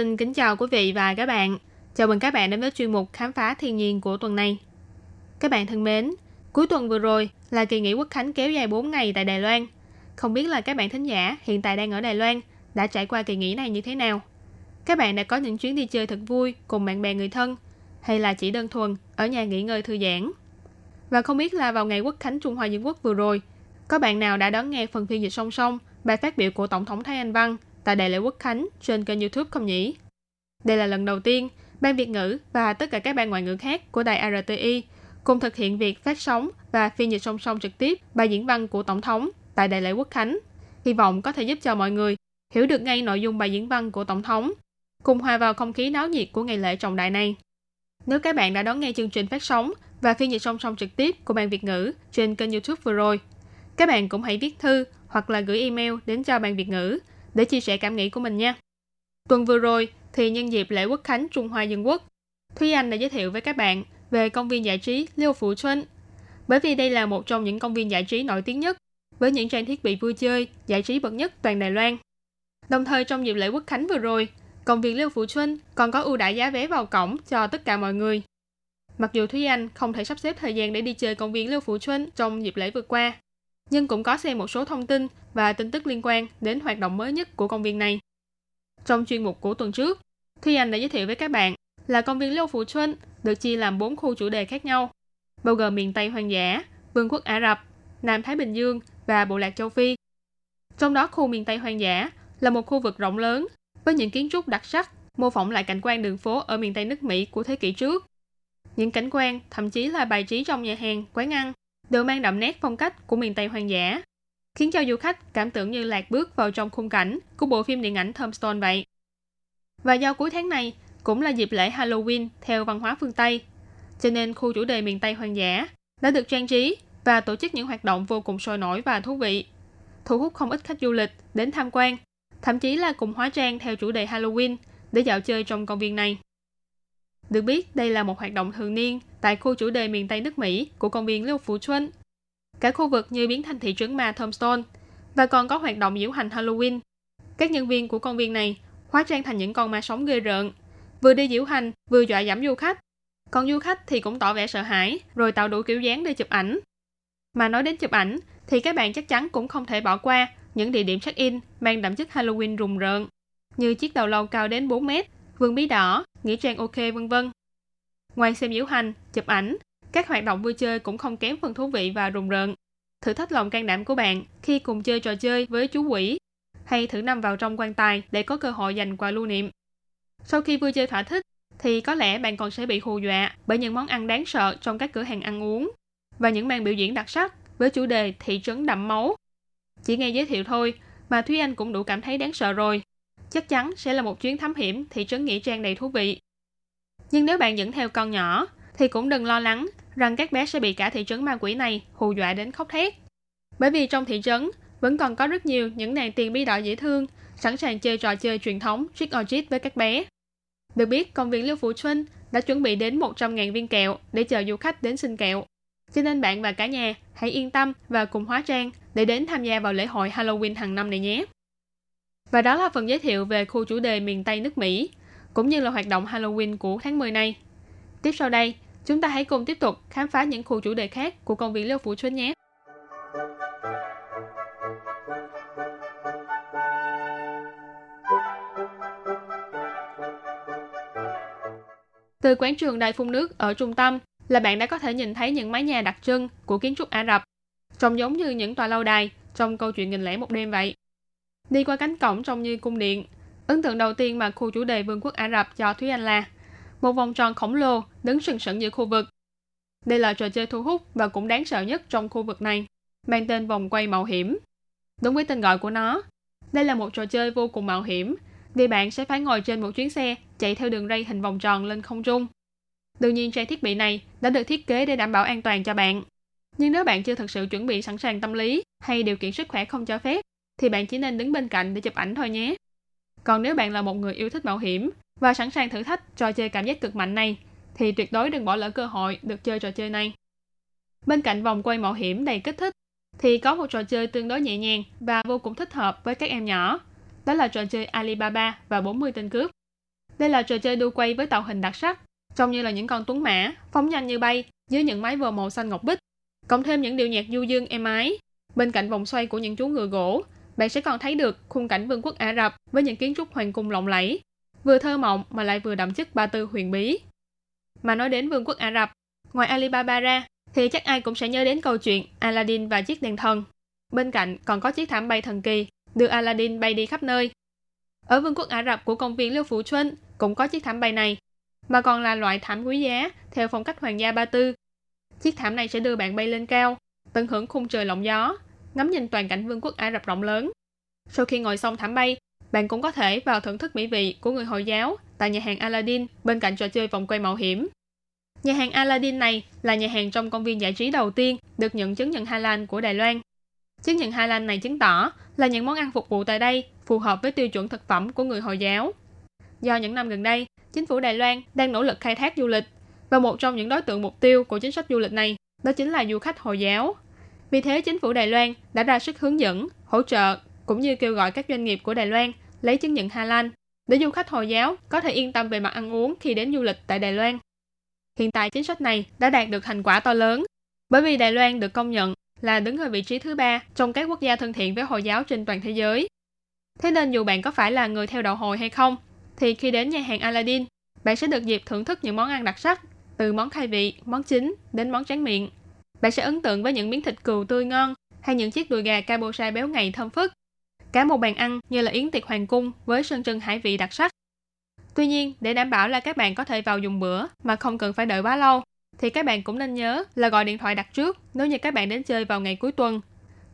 Xin kính chào quý vị và các bạn. Chào mừng các bạn đến với chuyên mục Khám phá thiên nhiên của tuần này. Các bạn thân mến, cuối tuần vừa rồi là kỳ nghỉ quốc khánh kéo dài 4 ngày tại Đài Loan. Không biết là các bạn thính giả hiện tại đang ở Đài Loan đã trải qua kỳ nghỉ này như thế nào? Các bạn đã có những chuyến đi chơi thật vui cùng bạn bè người thân hay là chỉ đơn thuần ở nhà nghỉ ngơi thư giãn? Và không biết là vào ngày quốc khánh Trung Hoa Dân Quốc vừa rồi, có bạn nào đã đón nghe phần phiên dịch song song bài phát biểu của Tổng thống Thái Anh Văn tại đại lễ quốc khánh trên kênh YouTube không nhỉ? Đây là lần đầu tiên Ban Việt ngữ và tất cả các ban ngoại ngữ khác của đài RTI cùng thực hiện việc phát sóng và phiên dịch song song trực tiếp bài diễn văn của Tổng thống tại đại lễ quốc khánh. Hy vọng có thể giúp cho mọi người hiểu được ngay nội dung bài diễn văn của Tổng thống, cùng hòa vào không khí náo nhiệt của ngày lễ trọng đại này. Nếu các bạn đã đón nghe chương trình phát sóng và phiên dịch song song trực tiếp của Ban Việt ngữ trên kênh YouTube vừa rồi, các bạn cũng hãy viết thư hoặc là gửi email đến cho Ban Việt ngữ để chia sẻ cảm nghĩ của mình nha. Tuần vừa rồi thì nhân dịp lễ quốc khánh Trung Hoa Dân Quốc, Thúy Anh đã giới thiệu với các bạn về công viên giải trí Liêu Phủ Xuân. Bởi vì đây là một trong những công viên giải trí nổi tiếng nhất với những trang thiết bị vui chơi, giải trí bậc nhất toàn Đài Loan. Đồng thời trong dịp lễ quốc khánh vừa rồi, công viên Liêu Phủ Xuân còn có ưu đãi giá vé vào cổng cho tất cả mọi người. Mặc dù Thúy Anh không thể sắp xếp thời gian để đi chơi công viên Liêu Phủ Xuân trong dịp lễ vừa qua, nhưng cũng có xem một số thông tin và tin tức liên quan đến hoạt động mới nhất của công viên này. Trong chuyên mục của tuần trước, Thi Anh đã giới thiệu với các bạn là công viên Liêu Phụ Xuân được chia làm 4 khu chủ đề khác nhau, bao gồm miền Tây hoang dã, Vương quốc Ả Rập, Nam Thái Bình Dương và Bộ lạc Châu Phi. Trong đó khu miền Tây hoang dã là một khu vực rộng lớn với những kiến trúc đặc sắc mô phỏng lại cảnh quan đường phố ở miền Tây nước Mỹ của thế kỷ trước. Những cảnh quan, thậm chí là bài trí trong nhà hàng, quán ăn, đều mang đậm nét phong cách của miền Tây hoang dã, khiến cho du khách cảm tưởng như lạc bước vào trong khung cảnh của bộ phim điện ảnh Tombstone vậy. Và do cuối tháng này cũng là dịp lễ Halloween theo văn hóa phương Tây, cho nên khu chủ đề miền Tây hoang dã đã được trang trí và tổ chức những hoạt động vô cùng sôi nổi và thú vị, thu hút không ít khách du lịch đến tham quan, thậm chí là cùng hóa trang theo chủ đề Halloween để dạo chơi trong công viên này. Được biết, đây là một hoạt động thường niên tại khu chủ đề miền Tây nước Mỹ của công viên Lưu Phủ Xuân. Cả khu vực như biến thành thị trấn ma Tombstone và còn có hoạt động diễu hành Halloween. Các nhân viên của công viên này hóa trang thành những con ma sống ghê rợn, vừa đi diễu hành vừa dọa dẫm du khách. Còn du khách thì cũng tỏ vẻ sợ hãi rồi tạo đủ kiểu dáng để chụp ảnh. Mà nói đến chụp ảnh thì các bạn chắc chắn cũng không thể bỏ qua những địa điểm check-in mang đậm chất Halloween rùng rợn như chiếc đầu lâu cao đến 4 mét, vườn bí đỏ, nghĩa trang ok vân vân. Ngoài xem diễu hành, chụp ảnh, các hoạt động vui chơi cũng không kém phần thú vị và rùng rợn. Thử thách lòng can đảm của bạn khi cùng chơi trò chơi với chú quỷ hay thử nằm vào trong quan tài để có cơ hội giành quà lưu niệm. Sau khi vui chơi thỏa thích, thì có lẽ bạn còn sẽ bị hù dọa bởi những món ăn đáng sợ trong các cửa hàng ăn uống và những màn biểu diễn đặc sắc với chủ đề thị trấn đậm máu. Chỉ nghe giới thiệu thôi mà Thúy Anh cũng đủ cảm thấy đáng sợ rồi. Chắc chắn sẽ là một chuyến thám hiểm thị trấn Nghĩa Trang đầy thú vị. Nhưng nếu bạn dẫn theo con nhỏ thì cũng đừng lo lắng rằng các bé sẽ bị cả thị trấn ma quỷ này hù dọa đến khóc thét. Bởi vì trong thị trấn vẫn còn có rất nhiều những nàng tiền bí đỏ dễ thương, sẵn sàng chơi trò chơi truyền thống trick or treat với các bé. Được biết, công viên Lưu Phủ Xuân đã chuẩn bị đến 100.000 viên kẹo để chờ du khách đến xin kẹo. Cho nên bạn và cả nhà hãy yên tâm và cùng hóa trang để đến tham gia vào lễ hội Halloween hàng năm này nhé. Và đó là phần giới thiệu về khu chủ đề miền Tây nước Mỹ, cũng như là hoạt động Halloween của tháng 10 này. Tiếp sau đây, chúng ta hãy cùng tiếp tục khám phá những khu chủ đề khác của công viên Liêu Phủ Xuân nhé. Từ quảng trường đài phun nước ở trung tâm là bạn đã có thể nhìn thấy những mái nhà đặc trưng của kiến trúc Ả Rập, trông giống như những tòa lâu đài trong câu chuyện nghìn lẻ một đêm vậy. Đi qua cánh cổng trông như cung điện, ấn tượng đầu tiên mà khu chủ đề Vương quốc Ả Rập cho Thúy Anh là một vòng tròn khổng lồ đứng sừng sững giữa khu vực. Đây là trò chơi thu hút và cũng đáng sợ nhất trong khu vực này, mang tên vòng quay mạo hiểm. Đúng với tên gọi của nó, đây là một trò chơi vô cùng mạo hiểm vì bạn sẽ phải ngồi trên một chuyến xe chạy theo đường ray hình vòng tròn lên không trung. Đương nhiên trang thiết bị này đã được thiết kế để đảm bảo an toàn cho bạn. Nhưng nếu bạn chưa thực sự chuẩn bị sẵn sàng tâm lý hay điều kiện sức khỏe không cho phép, thì bạn chỉ nên đứng bên cạnh để chụp ảnh thôi nhé. Còn nếu bạn là một người yêu thích mạo hiểm và sẵn sàng thử thách trò chơi cảm giác cực mạnh này, thì tuyệt đối đừng bỏ lỡ cơ hội được chơi trò chơi này. Bên cạnh vòng quay mạo hiểm đầy kích thích, thì có một trò chơi tương đối nhẹ nhàng và vô cùng thích hợp với các em nhỏ. Đó là trò chơi Alibaba và 40 tên cướp. Đây là trò chơi đu quay với tạo hình đặc sắc, trông như là những con tuấn mã, phóng nhanh như bay dưới những mái vờ màu xanh ngọc bích. Cộng thêm những điệu nhạc du dương êm ái. Bên cạnh vòng xoay của những chú ngựa gỗ, bạn sẽ còn thấy được khung cảnh vương quốc Ả Rập với những kiến trúc hoàng cung lộng lẫy, vừa thơ mộng mà lại vừa đậm chất ba tư huyền bí. Mà nói đến vương quốc Ả Rập, ngoài Alibaba ra, thì chắc ai cũng sẽ nhớ đến câu chuyện Aladdin và chiếc đèn thần. Bên cạnh còn có chiếc thảm bay thần kỳ, đưa Aladdin bay đi khắp nơi. Ở vương quốc Ả Rập của công viên Liêu Phủ Xuân cũng có chiếc thảm bay này, mà còn là loại thảm quý giá theo phong cách hoàng gia Ba Tư. Chiếc thảm này sẽ đưa bạn bay lên cao, tận hưởng khung trời lộng gió, ngắm nhìn toàn cảnh vương quốc Ả Rập rộng lớn. Sau khi ngồi xong thảm bay, bạn cũng có thể vào thưởng thức mỹ vị của người Hồi giáo tại nhà hàng Aladdin bên cạnh trò chơi vòng quay mạo hiểm. Nhà hàng Aladdin này là nhà hàng trong công viên giải trí đầu tiên được nhận chứng nhận Halal của Đài Loan. Chứng nhận Halal này chứng tỏ là những món ăn phục vụ tại đây phù hợp với tiêu chuẩn thực phẩm của người Hồi giáo. Do những năm gần đây, chính phủ Đài Loan đang nỗ lực khai thác du lịch và một trong những đối tượng mục tiêu của chính sách du lịch này đó chính là du khách Hồi giáo. Vì thế, chính phủ Đài Loan đã ra sức hướng dẫn, hỗ trợ cũng như kêu gọi các doanh nghiệp của Đài Loan lấy chứng nhận Hà Lan để du khách Hồi giáo có thể yên tâm về mặt ăn uống khi đến du lịch tại Đài Loan. Hiện tại chính sách này đã đạt được thành quả to lớn bởi vì Đài Loan được công nhận là đứng ở vị trí thứ ba trong các quốc gia thân thiện với Hồi giáo trên toàn thế giới. Thế nên dù bạn có phải là người theo đạo Hồi hay không, thì khi đến nhà hàng Aladdin, bạn sẽ được dịp thưởng thức những món ăn đặc sắc, từ món khai vị, món chính đến món tráng miệng. Bạn sẽ ấn tượng với những miếng thịt cừu tươi ngon hay những chiếc đùi gà cabosa béo ngậy thơm phức. Cả một bàn ăn như là yến tiệc hoàng cung với sơn trưng hải vị đặc sắc. Tuy nhiên, để đảm bảo là các bạn có thể vào dùng bữa mà không cần phải đợi quá lâu, thì các bạn cũng nên nhớ là gọi điện thoại đặt trước nếu như các bạn đến chơi vào ngày cuối tuần.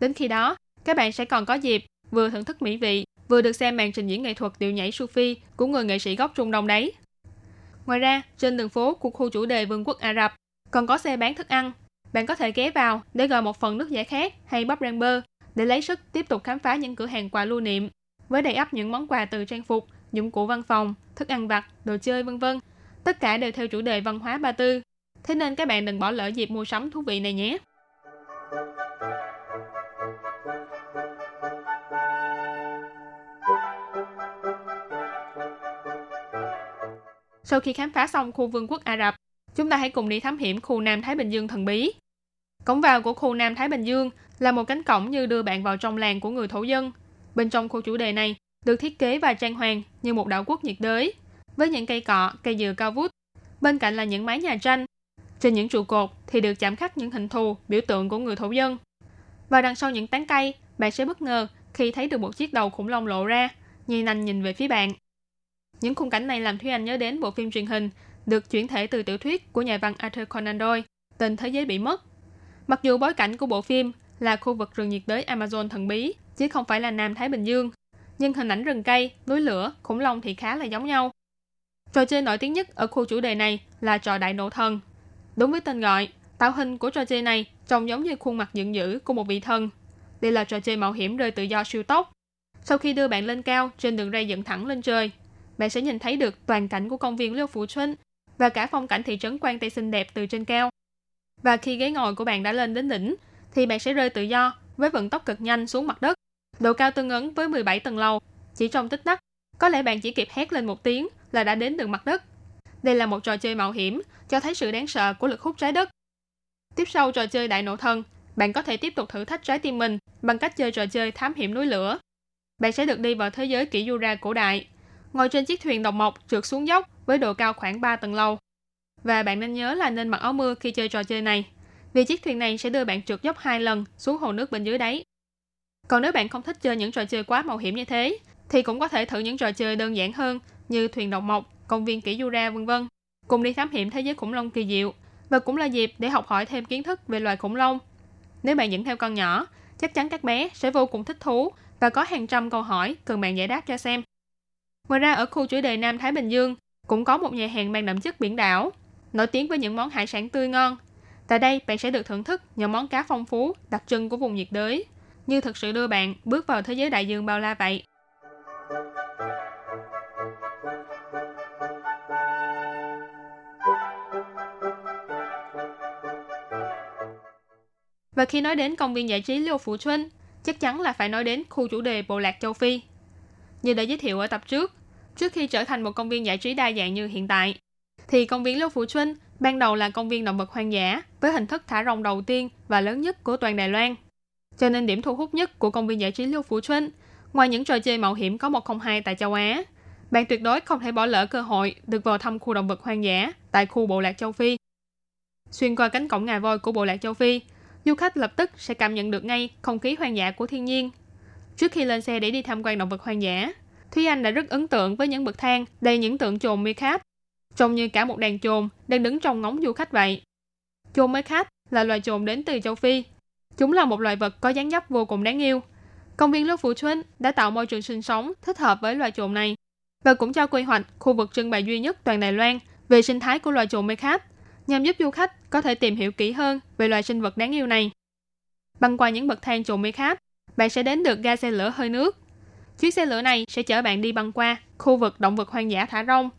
Đến khi đó, các bạn sẽ còn có dịp vừa thưởng thức mỹ vị, vừa được xem màn trình diễn nghệ thuật điệu nhảy Sufi của người nghệ sĩ gốc Trung Đông đấy. Ngoài ra, trên đường phố của khu chủ đề Vương quốc Ả Rập còn có xe bán thức ăn. Bạn có thể ghé vào để gọi một phần nước giải khát hay bắp rang bơ để lấy sức tiếp tục khám phá những cửa hàng quà lưu niệm với đầy ắp những món quà từ trang phục, dụng cụ văn phòng, thức ăn vặt, đồ chơi vân vân. Tất cả đều theo chủ đề văn hóa Ba Tư. Thế nên các bạn đừng bỏ lỡ dịp mua sắm thú vị này nhé. Sau khi khám phá xong khu vương quốc Ả Rập, chúng ta hãy cùng đi thám hiểm khu Nam Thái Bình Dương thần bí. Cổng vào của khu Nam Thái Bình Dương là một cánh cổng như đưa bạn vào trong làng của người thổ dân. Bên trong khu chủ đề này được thiết kế và trang hoàng như một đảo quốc nhiệt đới, với những cây cọ, cây dừa cao vút. Bên cạnh là những mái nhà tranh. Trên những trụ cột thì được chạm khắc những hình thù, biểu tượng của người thổ dân. Và đằng sau những tán cây, bạn sẽ bất ngờ khi thấy được một chiếc đầu khủng long lộ ra, nhìn nành nhìn về phía bạn. Những khung cảnh này làm Thúy Anh nhớ đến bộ phim truyền hình được chuyển thể từ tiểu thuyết của nhà văn Arthur Conan Doyle, tên Thế giới bị mất. Mặc dù bối cảnh của bộ phim là khu vực rừng nhiệt đới Amazon thần bí, chứ không phải là Nam Thái Bình Dương, nhưng hình ảnh rừng cây, núi lửa, khủng long thì khá là giống nhau. Trò chơi nổi tiếng nhất ở khu chủ đề này là trò đại nộ thần. Đúng với tên gọi, tạo hình của trò chơi này trông giống như khuôn mặt giận dữ của một vị thần. Đây là trò chơi mạo hiểm rơi tự do siêu tốc. Sau khi đưa bạn lên cao trên đường ray dẫn thẳng lên trời, bạn sẽ nhìn thấy được toàn cảnh của công viên Liêu Phủ Xuân và cả phong cảnh thị trấn Quan Tây xinh đẹp từ trên cao. Và khi ghế ngồi của bạn đã lên đến đỉnh, thì bạn sẽ rơi tự do với vận tốc cực nhanh xuống mặt đất. Độ cao tương ứng với 17 tầng lầu. chỉ trong tích tắc, có lẽ bạn chỉ kịp hét lên một tiếng là đã đến được mặt đất. Đây là một trò chơi mạo hiểm, cho thấy sự đáng sợ của lực hút trái đất. Tiếp sau trò chơi đại nổ thân, bạn có thể tiếp tục thử thách trái tim mình bằng cách chơi trò chơi thám hiểm núi lửa. Bạn sẽ được đi vào thế giới kỷ Jura cổ đại, ngồi trên chiếc thuyền đồng mộc trượt xuống dốc với độ cao khoảng 3 tầng lầu. Và bạn nên nhớ là nên mặc áo mưa khi chơi trò chơi này, vì chiếc thuyền này sẽ đưa bạn trượt dốc hai lần xuống hồ nước bên dưới đáy. Còn nếu bạn không thích chơi những trò chơi quá mạo hiểm như thế, thì cũng có thể thử những trò chơi đơn giản hơn như thuyền độc mộc, công viên kỷ Jura vân vân. Cùng đi thám hiểm thế giới khủng long kỳ diệu và cũng là dịp để học hỏi thêm kiến thức về loài khủng long. Nếu bạn dẫn theo con nhỏ, chắc chắn các bé sẽ vô cùng thích thú và có hàng trăm câu hỏi cần bạn giải đáp cho xem. Ngoài ra ở khu chủ đề Nam Thái Bình Dương cũng có một nhà hàng mang đậm chất biển đảo, nổi tiếng với những món hải sản tươi ngon. Tại đây bạn sẽ được thưởng thức những món cá phong phú đặc trưng của vùng nhiệt đới, như thực sự đưa bạn bước vào thế giới đại dương bao la vậy. Và khi nói đến công viên giải trí Liêu Phủ Xuân, chắc chắn là phải nói đến khu chủ đề Bộ Lạc Châu Phi. Như đã giới thiệu ở tập trước, trước khi trở thành một công viên giải trí đa dạng như hiện tại, thì công viên Lưu Phủ Xuân ban đầu là công viên động vật hoang dã với hình thức thả rồng đầu tiên và lớn nhất của toàn Đài Loan. Cho nên điểm thu hút nhất của công viên giải trí Lưu Phủ Xuân, ngoài những trò chơi mạo hiểm có 102 tại châu Á, bạn tuyệt đối không thể bỏ lỡ cơ hội được vào thăm khu động vật hoang dã tại khu Bộ Lạc Châu Phi. Xuyên qua cánh cổng ngà voi của Bộ Lạc Châu Phi, du khách lập tức sẽ cảm nhận được ngay không khí hoang dã của thiên nhiên. Trước khi lên xe để đi tham quan động vật hoang dã, Thúy Anh đã rất ấn tượng với những bậc thang đầy những tượng chồn meerkat, trông như cả một đàn chồn đang đứng trong ngóng du khách vậy. Chồn meerkat là loài chồn đến từ châu Phi. Chúng là một loài vật có dáng dấp vô cùng đáng yêu. Công viên Lớp Phủ Xuân đã tạo môi trường sinh sống thích hợp với loài chồn này và cũng cho quy hoạch khu vực trưng bày duy nhất toàn Đài Loan về sinh thái của loài chồn meerkat nhằm giúp du khách có thể tìm hiểu kỹ hơn về loài sinh vật đáng yêu này. Băng qua những bậc thang chồn meerkat, bạn sẽ đến được ga xe lửa hơi nước. Chuyến xe lửa này sẽ chở bạn đi băng qua khu vực động vật hoang dã thả rong.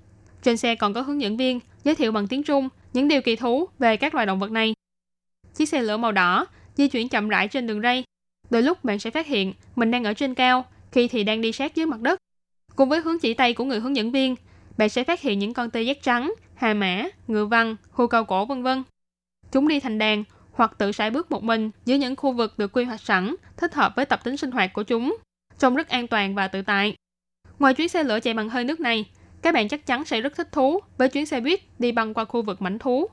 Trên xe còn có hướng dẫn viên giới thiệu bằng tiếng Trung những điều kỳ thú về các loài động vật này. Chiếc xe lửa màu đỏ di chuyển chậm rãi trên đường ray. Đôi lúc bạn sẽ phát hiện mình đang ở trên cao, khi thì đang đi sát dưới mặt đất. Cùng với hướng chỉ tay của người hướng dẫn viên, bạn sẽ phát hiện những con tê giác trắng, hà mã, ngựa văn, hươu cao cổ vân vân. Chúng đi thành đàn hoặc tự sải bước một mình giữa những khu vực được quy hoạch sẵn, thích hợp với tập tính sinh hoạt của chúng, trông rất an toàn và tự tại. Ngoài chuyến xe lửa chạy bằng hơi nước này, các bạn chắc chắn sẽ rất thích thú với chuyến xe buýt đi băng qua khu vực mảnh thú.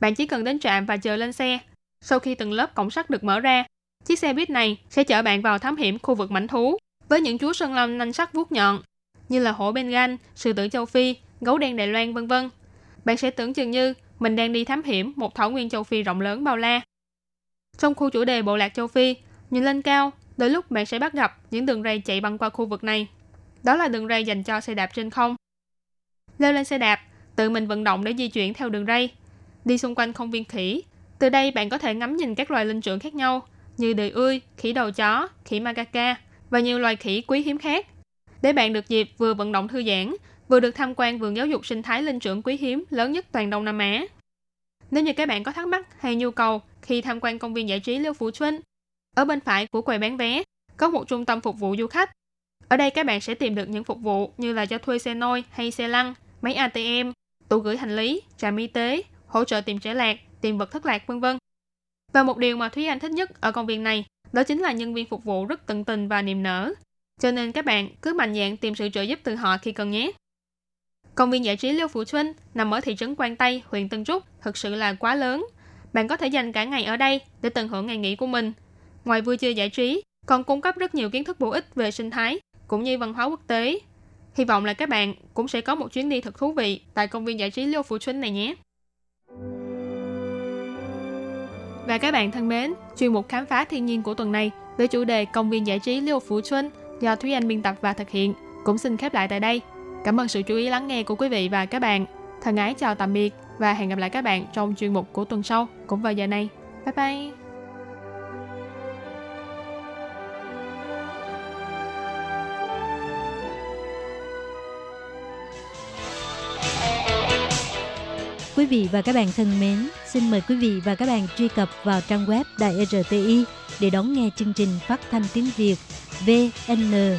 Bạn chỉ cần đến trạm và chờ lên xe. Sau khi từng lớp cổng sắt được mở ra, chiếc xe buýt này sẽ chở bạn vào thám hiểm khu vực mảnh thú với những chú sơn lâm nanh sắc vuốt nhọn như là hổ Bengal, sư tử châu Phi, gấu đen Đài Loan vân vân. Bạn sẽ tưởng chừng như mình đang đi thám hiểm một thảo nguyên châu Phi rộng lớn bao la. Trong khu chủ đề bộ lạc châu Phi, nhìn lên cao, đôi lúc bạn sẽ bắt gặp những đường ray chạy băng qua khu vực này. Đó là đường ray dành cho xe đạp trên không. Leo lên xe đạp, tự mình vận động để di chuyển theo đường ray. Đi xung quanh công viên khỉ. Từ đây bạn có thể ngắm nhìn các loài linh trưởng khác nhau như đời ươi, khỉ đầu chó, khỉ macaca và nhiều loài khỉ quý hiếm khác. Để bạn được dịp vừa vận động thư giãn, vừa được tham quan vườn giáo dục sinh thái linh trưởng quý hiếm lớn nhất toàn Đông Nam Á. Nếu như các bạn có thắc mắc hay nhu cầu khi tham quan công viên giải trí Liêu Phú Xuân, ở bên phải của quầy bán vé có một trung tâm phục vụ du khách. Ở đây các bạn sẽ tìm được những phục vụ như là cho thuê xe nôi hay xe lăn, máy ATM, tủ gửi hành lý, trạm y tế, hỗ trợ tìm trẻ lạc, tìm vật thất lạc vân vân. Và một điều mà Thúy Anh thích nhất ở công viên này đó chính là nhân viên phục vụ rất tận tình và niềm nở. Cho nên các bạn cứ mạnh dạn tìm sự trợ giúp từ họ khi cần nhé. Công viên giải trí Liêu Phủ Xuân nằm ở thị trấn Quang Tây, huyện Tân Trúc, thực sự là quá lớn. Bạn có thể dành cả ngày ở đây để tận hưởng ngày nghỉ của mình. Ngoài vui chơi giải trí, còn cung cấp rất nhiều kiến thức bổ ích về sinh thái cũng như văn hóa quốc tế. Hy vọng là các bạn cũng sẽ có một chuyến đi thật thú vị tại công viên giải trí Liêu Phủ Xuân này nhé. Và các bạn thân mến, chuyên mục khám phá thiên nhiên của tuần này với chủ đề công viên giải trí Liêu Phủ Xuân do Thúy Anh biên tập và thực hiện cũng xin khép lại tại đây. Cảm ơn sự chú ý lắng nghe của quý vị và các bạn. Thân ái chào tạm biệt và hẹn gặp lại các bạn trong chuyên mục của tuần sau cũng vào giờ này. Bye bye! Quý vị và các bạn thân mến, xin mời quý vị và các bạn truy cập vào trang web Đài RTI để đón nghe chương trình phát thanh tiếng Việt VN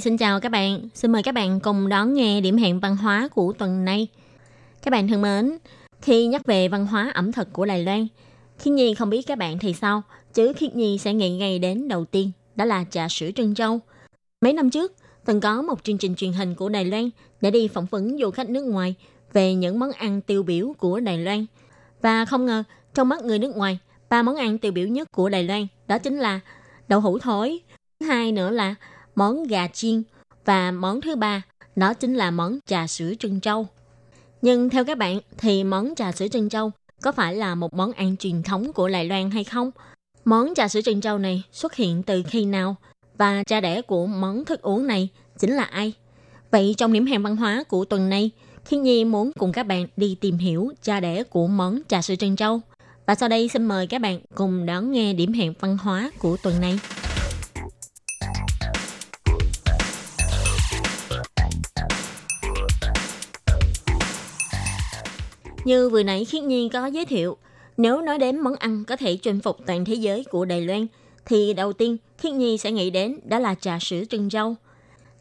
Nhi xin chào các bạn, xin mời các bạn cùng đón nghe điểm hẹn văn hóa của tuần này. Các bạn thân mến, khi nhắc về văn hóa ẩm thực của Đài Loan, Khiết Nhi không biết các bạn thì sao, chứ Khiết Nhi sẽ nghĩ ngay đến đầu tiên, đó là trà sữa Trân Châu. Mấy năm trước, từng có một chương trình truyền hình của Đài Loan để đi phỏng vấn du khách nước ngoài về những món ăn tiêu biểu của Đài Loan. Và không ngờ, trong mắt người nước ngoài, ba món ăn tiêu biểu nhất của Đài Loan đó chính là đậu hũ thối, Thứ hai nữa là món gà chiên và món thứ ba đó chính là món trà sữa trân châu. Nhưng theo các bạn thì món trà sữa trân châu có phải là một món ăn truyền thống của Đài Loan hay không? Món trà sữa trân châu này xuất hiện từ khi nào? Và cha đẻ của món thức uống này chính là ai? Vậy trong điểm hẹn văn hóa của tuần này, Khi Nhi muốn cùng các bạn đi tìm hiểu cha đẻ của món trà sữa trân châu. Và sau đây xin mời các bạn cùng đón nghe điểm hẹn văn hóa của tuần này. Như vừa nãy Khiết Nhi có giới thiệu, nếu nói đến món ăn có thể chinh phục toàn thế giới của Đài Loan, thì đầu tiên Khiết Nhi sẽ nghĩ đến đó là trà sữa trân châu.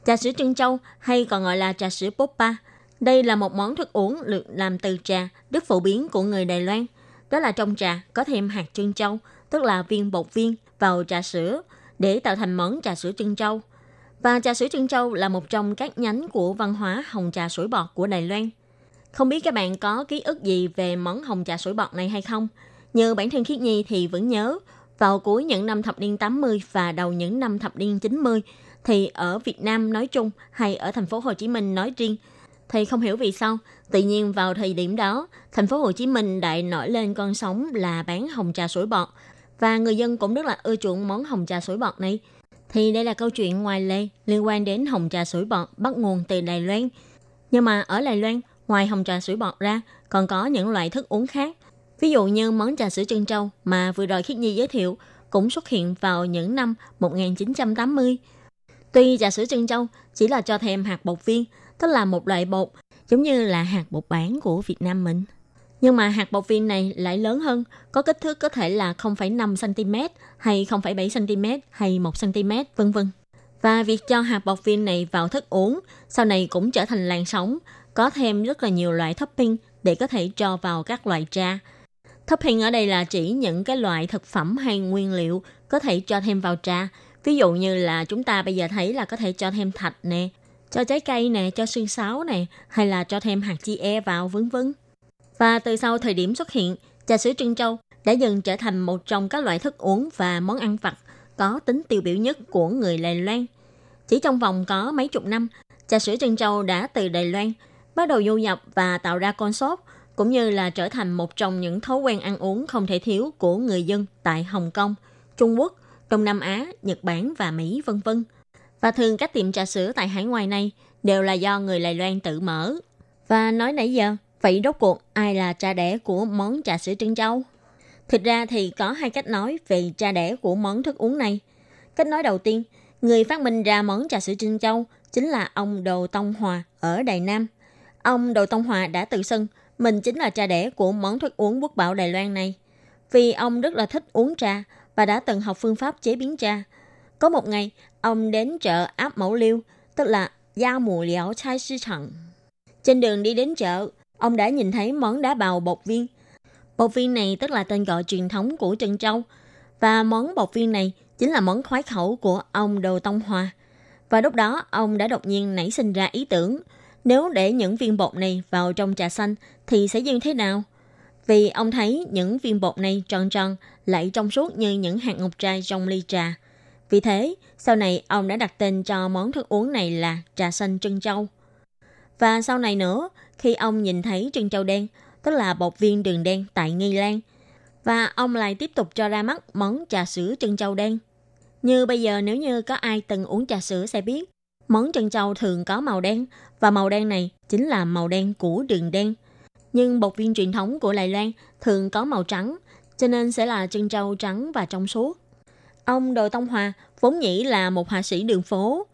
Trà sữa trân châu hay còn gọi là trà sữa Poppa, đây là một món thức uống được làm từ trà rất phổ biến của người Đài Loan. Đó là trong trà có thêm hạt trân châu, tức là viên bột viên vào trà sữa để tạo thành món trà sữa trân châu. Và trà sữa trân châu là một trong các nhánh của văn hóa hồng trà sủi bọt của Đài Loan. Không biết các bạn có ký ức gì về món hồng trà sủi bọt này hay không? Như bản thân Khiết Nhi thì vẫn nhớ, vào cuối những năm thập niên 80 và đầu những năm thập niên 90 thì ở Việt Nam nói chung hay ở thành phố Hồ Chí Minh nói riêng thì không hiểu vì sao tự nhiên vào thời điểm đó thành phố Hồ Chí Minh đại nổi lên con sóng là bán hồng trà sủi bọt và người dân cũng rất là ưa chuộng món hồng trà sủi bọt này thì đây là câu chuyện ngoài lề liên quan đến hồng trà sủi bọt bắt nguồn từ Đài Loan nhưng mà ở Đài Loan ngoài hồng trà sủi bọt ra còn có những loại thức uống khác ví dụ như món trà sữa trân châu mà vừa rồi Khiết Nhi giới thiệu cũng xuất hiện vào những năm 1980 Tuy trà sữa trân châu chỉ là cho thêm hạt bột viên, tức là một loại bột giống như là hạt bột bản của Việt Nam mình. Nhưng mà hạt bột viên này lại lớn hơn, có kích thước có thể là 0,5 cm hay 0,7 cm hay 1 cm vân vân. Và việc cho hạt bột viên này vào thức uống sau này cũng trở thành làn sóng, có thêm rất là nhiều loại topping để có thể cho vào các loại trà. Topping ở đây là chỉ những cái loại thực phẩm hay nguyên liệu có thể cho thêm vào trà, Ví dụ như là chúng ta bây giờ thấy là có thể cho thêm thạch nè, cho trái cây nè, cho xương sáo nè, hay là cho thêm hạt chi e vào vân vân. Và từ sau thời điểm xuất hiện, trà sữa trân châu đã dần trở thành một trong các loại thức uống và món ăn vặt có tính tiêu biểu nhất của người Đài Loan. Chỉ trong vòng có mấy chục năm, trà sữa trân châu đã từ Đài Loan bắt đầu du nhập và tạo ra con sốt, cũng như là trở thành một trong những thói quen ăn uống không thể thiếu của người dân tại Hồng Kông, Trung Quốc, Đông Nam Á, Nhật Bản và Mỹ vân vân. Và thường các tiệm trà sữa tại hải ngoại này đều là do người Đài Loan tự mở. Và nói nãy giờ, vậy rốt cuộc ai là cha đẻ của món trà sữa trân châu? Thực ra thì có hai cách nói về cha đẻ của món thức uống này. Cách nói đầu tiên, người phát minh ra món trà sữa trân châu chính là ông Đồ Tông Hòa ở Đài Nam. Ông Đồ Tông Hòa đã tự xưng mình chính là cha đẻ của món thức uống quốc bảo Đài Loan này. Vì ông rất là thích uống trà và đã từng học phương pháp chế biến trà. Có một ngày, ông đến chợ áp mẫu liêu, tức là Gia Mù liễu Chai Sư Trận. Trên đường đi đến chợ, ông đã nhìn thấy món đá bào bột viên. Bột viên này tức là tên gọi truyền thống của Trân Châu. Và món bột viên này chính là món khoái khẩu của ông Đồ Tông Hòa. Và lúc đó, ông đã đột nhiên nảy sinh ra ý tưởng, nếu để những viên bột này vào trong trà xanh thì sẽ như thế nào? Vì ông thấy những viên bột này tròn tròn, lại trong suốt như những hạt ngọc trai trong ly trà. Vì thế, sau này ông đã đặt tên cho món thức uống này là trà xanh trân châu. Và sau này nữa, khi ông nhìn thấy trân châu đen, tức là bột viên đường đen tại Nghi Lan, và ông lại tiếp tục cho ra mắt món trà sữa trân châu đen. Như bây giờ nếu như có ai từng uống trà sữa sẽ biết, món trân châu thường có màu đen và màu đen này chính là màu đen của đường đen. Nhưng bột viên truyền thống của Đài Loan thường có màu trắng, cho nên sẽ là trân châu trắng và trong suốt. Ông Đồ Tông Hòa vốn nhĩ là một họa sĩ đường phố.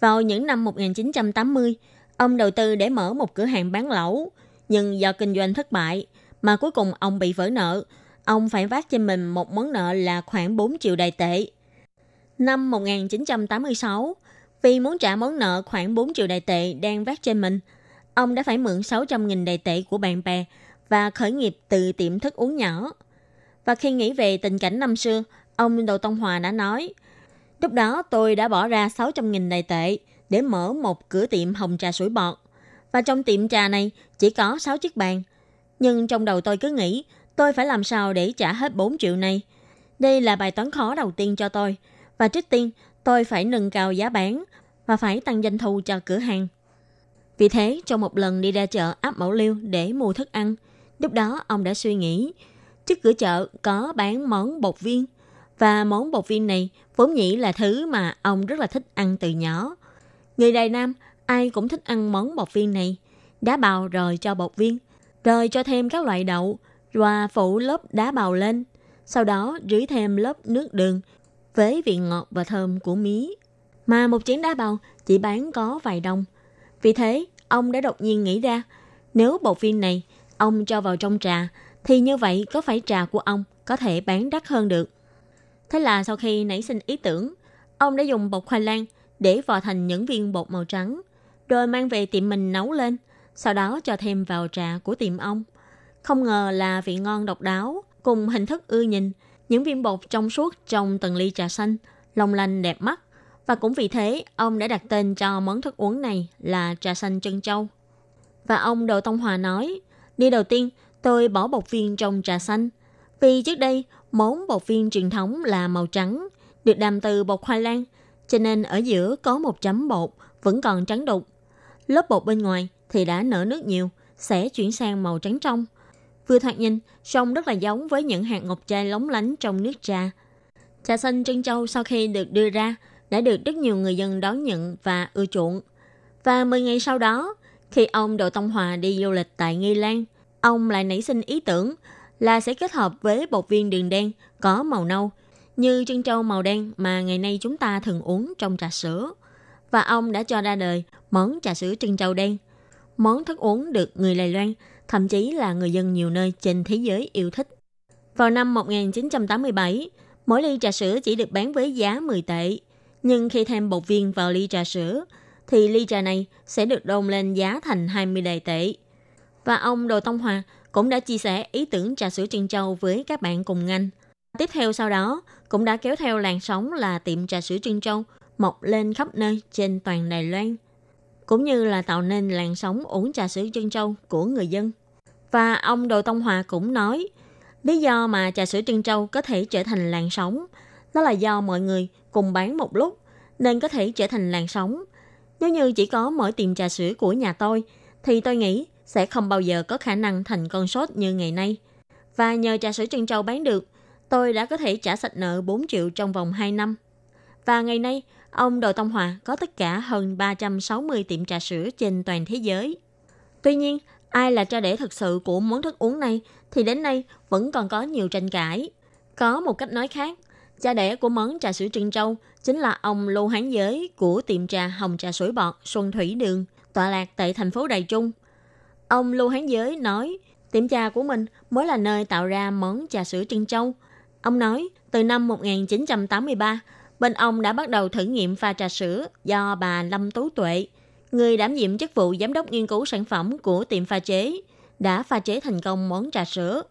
Vào những năm 1980, ông đầu tư để mở một cửa hàng bán lẩu, nhưng do kinh doanh thất bại mà cuối cùng ông bị vỡ nợ. Ông phải vác trên mình một món nợ là khoảng 4 triệu đài tệ. Năm 1986, vì muốn trả món nợ khoảng 4 triệu đài tệ đang vác trên mình, ông đã phải mượn 600.000 đài tệ của bạn bè và khởi nghiệp từ tiệm thức uống nhỏ. Và khi nghĩ về tình cảnh năm xưa, ông Đậu Tông Hòa đã nói, lúc đó tôi đã bỏ ra 600.000 đài tệ để mở một cửa tiệm hồng trà sủi bọt. Và trong tiệm trà này chỉ có 6 chiếc bàn. Nhưng trong đầu tôi cứ nghĩ, tôi phải làm sao để trả hết 4 triệu này. Đây là bài toán khó đầu tiên cho tôi. Và trước tiên, tôi phải nâng cao giá bán và phải tăng doanh thu cho cửa hàng. Vì thế, trong một lần đi ra chợ áp mẫu liêu để mua thức ăn, lúc đó ông đã suy nghĩ, trước cửa chợ có bán món bột viên, và món bột viên này vốn nhĩ là thứ mà ông rất là thích ăn từ nhỏ. Người Đài Nam ai cũng thích ăn món bột viên này, đá bào rồi cho bột viên, rồi cho thêm các loại đậu và phủ lớp đá bào lên, sau đó rưới thêm lớp nước đường với vị ngọt và thơm của mí. Mà một chén đá bào chỉ bán có vài đồng. Vì thế, ông đã đột nhiên nghĩ ra, nếu bột viên này ông cho vào trong trà, thì như vậy có phải trà của ông có thể bán đắt hơn được. Thế là sau khi nảy sinh ý tưởng, ông đã dùng bột khoai lang để vò thành những viên bột màu trắng, rồi mang về tiệm mình nấu lên, sau đó cho thêm vào trà của tiệm ông. Không ngờ là vị ngon độc đáo, cùng hình thức ưa nhìn, những viên bột trong suốt trong từng ly trà xanh, long lanh đẹp mắt. Và cũng vì thế, ông đã đặt tên cho món thức uống này là trà xanh trân châu. Và ông Đậu Tông Hòa nói, đi đầu tiên, tôi bỏ bột viên trong trà xanh. Vì trước đây, món bột viên truyền thống là màu trắng, được làm từ bột khoai lang, cho nên ở giữa có một chấm bột vẫn còn trắng đục. Lớp bột bên ngoài thì đã nở nước nhiều, sẽ chuyển sang màu trắng trong. Vừa thoạt nhìn, trông rất là giống với những hạt ngọc trai lóng lánh trong nước trà. Trà xanh trân châu sau khi được đưa ra đã được rất nhiều người dân đón nhận và ưa chuộng. Và 10 ngày sau đó, khi ông Đỗ Tông Hòa đi du lịch tại Nghi Lan, ông lại nảy sinh ý tưởng là sẽ kết hợp với bột viên đường đen có màu nâu như trân châu màu đen mà ngày nay chúng ta thường uống trong trà sữa. Và ông đã cho ra đời món trà sữa trân châu đen. Món thức uống được người Đài Loan, thậm chí là người dân nhiều nơi trên thế giới yêu thích. Vào năm 1987, mỗi ly trà sữa chỉ được bán với giá 10 tệ. Nhưng khi thêm bột viên vào ly trà sữa, thì ly trà này sẽ được đôn lên giá thành 20 đài tệ. Và ông Đồ Tông Hòa cũng đã chia sẻ ý tưởng trà sữa trân châu với các bạn cùng ngành. Tiếp theo sau đó, cũng đã kéo theo làn sóng là tiệm trà sữa trân châu mọc lên khắp nơi trên toàn Đài Loan, cũng như là tạo nên làn sóng uống trà sữa trân châu của người dân. Và ông Đồ Tông Hòa cũng nói, lý do mà trà sữa trân châu có thể trở thành làn sóng, đó là do mọi người cùng bán một lúc, nên có thể trở thành làn sóng. Nếu như chỉ có mỗi tiệm trà sữa của nhà tôi, thì tôi nghĩ sẽ không bao giờ có khả năng thành con sốt như ngày nay. Và nhờ trà sữa trân châu bán được, tôi đã có thể trả sạch nợ 4 triệu trong vòng 2 năm. Và ngày nay, ông Đồ Tông Hòa có tất cả hơn 360 tiệm trà sữa trên toàn thế giới. Tuy nhiên, ai là cha đẻ thực sự của món thức uống này thì đến nay vẫn còn có nhiều tranh cãi. Có một cách nói khác, cha đẻ của món trà sữa trân châu chính là ông Lô Hán Giới của tiệm trà Hồng Trà Sủi Bọt Xuân Thủy Đường, tọa lạc tại thành phố Đài Trung. Ông Lô Hán Giới nói, tiệm trà của mình mới là nơi tạo ra món trà sữa trân châu. Ông nói, từ năm 1983, bên ông đã bắt đầu thử nghiệm pha trà sữa do bà Lâm Tú Tuệ, người đảm nhiệm chức vụ giám đốc nghiên cứu sản phẩm của tiệm pha chế, đã pha chế thành công món trà sữa.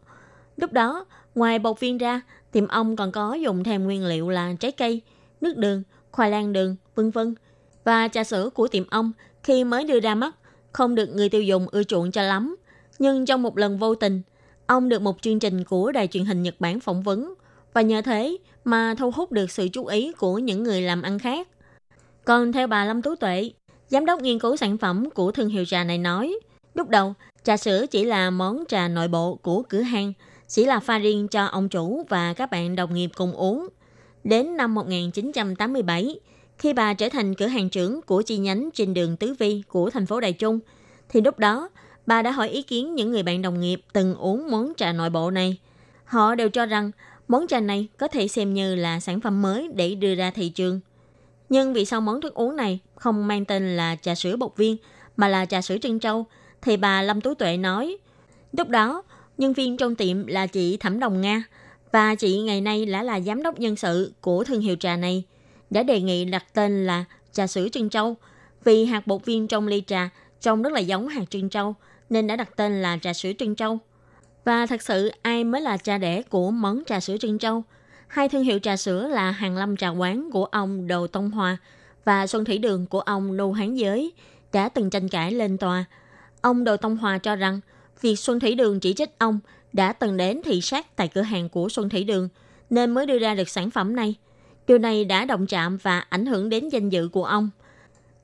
Lúc đó, ngoài bột viên ra, tiệm ông còn có dùng thêm nguyên liệu là trái cây, nước đường, khoai lang đường, vân vân. Và trà sữa của tiệm ông khi mới đưa ra mắt không được người tiêu dùng ưa chuộng cho lắm. Nhưng trong một lần vô tình, ông được một chương trình của đài truyền hình Nhật Bản phỏng vấn và nhờ thế mà thu hút được sự chú ý của những người làm ăn khác. Còn theo bà Lâm Tú Tuệ, giám đốc nghiên cứu sản phẩm của thương hiệu trà này nói, lúc đầu trà sữa chỉ là món trà nội bộ của cửa hàng, chỉ là pha riêng cho ông chủ và các bạn đồng nghiệp cùng uống. Đến năm 1987, khi bà trở thành cửa hàng trưởng của chi nhánh trên đường Tứ Vi của thành phố Đài Trung, thì lúc đó bà đã hỏi ý kiến những người bạn đồng nghiệp từng uống món trà nội bộ này. Họ đều cho rằng món trà này có thể xem như là sản phẩm mới để đưa ra thị trường. Nhưng vì sao món thức uống này không mang tên là trà sữa bột viên mà là trà sữa trân châu, thì bà Lâm Tú Tuệ nói, lúc đó nhân viên trong tiệm là chị Thẩm Đồng Nga và chị ngày nay đã là giám đốc nhân sự của thương hiệu trà này, đã đề nghị đặt tên là trà sữa trân châu vì hạt bột viên trong ly trà trông rất là giống hạt trân châu nên đã đặt tên là trà sữa trân châu. Và thật sự ai mới là cha đẻ của món trà sữa trân châu? Hai thương hiệu trà sữa là Hàng Lâm Trà Quán của ông Đồ Tông Hòa và Xuân Thủy Đường của ông Lưu Hán Giới đã từng tranh cãi lên tòa. Ông Đồ Tông Hòa cho rằng việc Xuân Thủy Đường chỉ trích ông đã từng đến thị sát tại cửa hàng của Xuân Thủy Đường nên mới đưa ra được sản phẩm này. Điều này đã động chạm và ảnh hưởng đến danh dự của ông.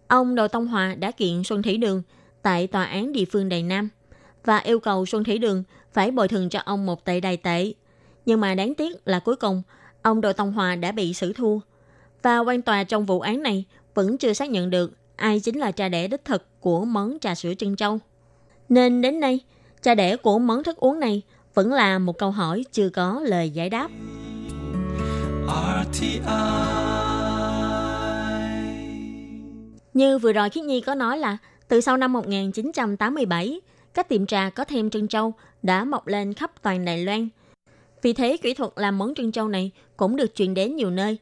Ông Đồ Tông Hòa đã kiện Xuân Thủy Đường tại tòa án địa phương Đài Nam và yêu cầu Xuân Thủy Đường phải bồi thường cho ông một tệ đài tệ. Nhưng mà đáng tiếc là cuối cùng, ông Đồ Tông Hòa đã bị xử thua. Và quan tòa trong vụ án này vẫn chưa xác nhận được ai chính là cha đẻ đích thực của món trà sữa trân châu. Nên đến nay, cha đẻ của món thức uống này vẫn là một câu hỏi chưa có lời giải đáp. Như vừa rồi Khiết Nhi có nói là từ sau năm 1987, các tiệm trà có thêm trân châu đã mọc lên khắp toàn Đài Loan. Vì thế, kỹ thuật làm món trân châu này cũng được truyền đến nhiều nơi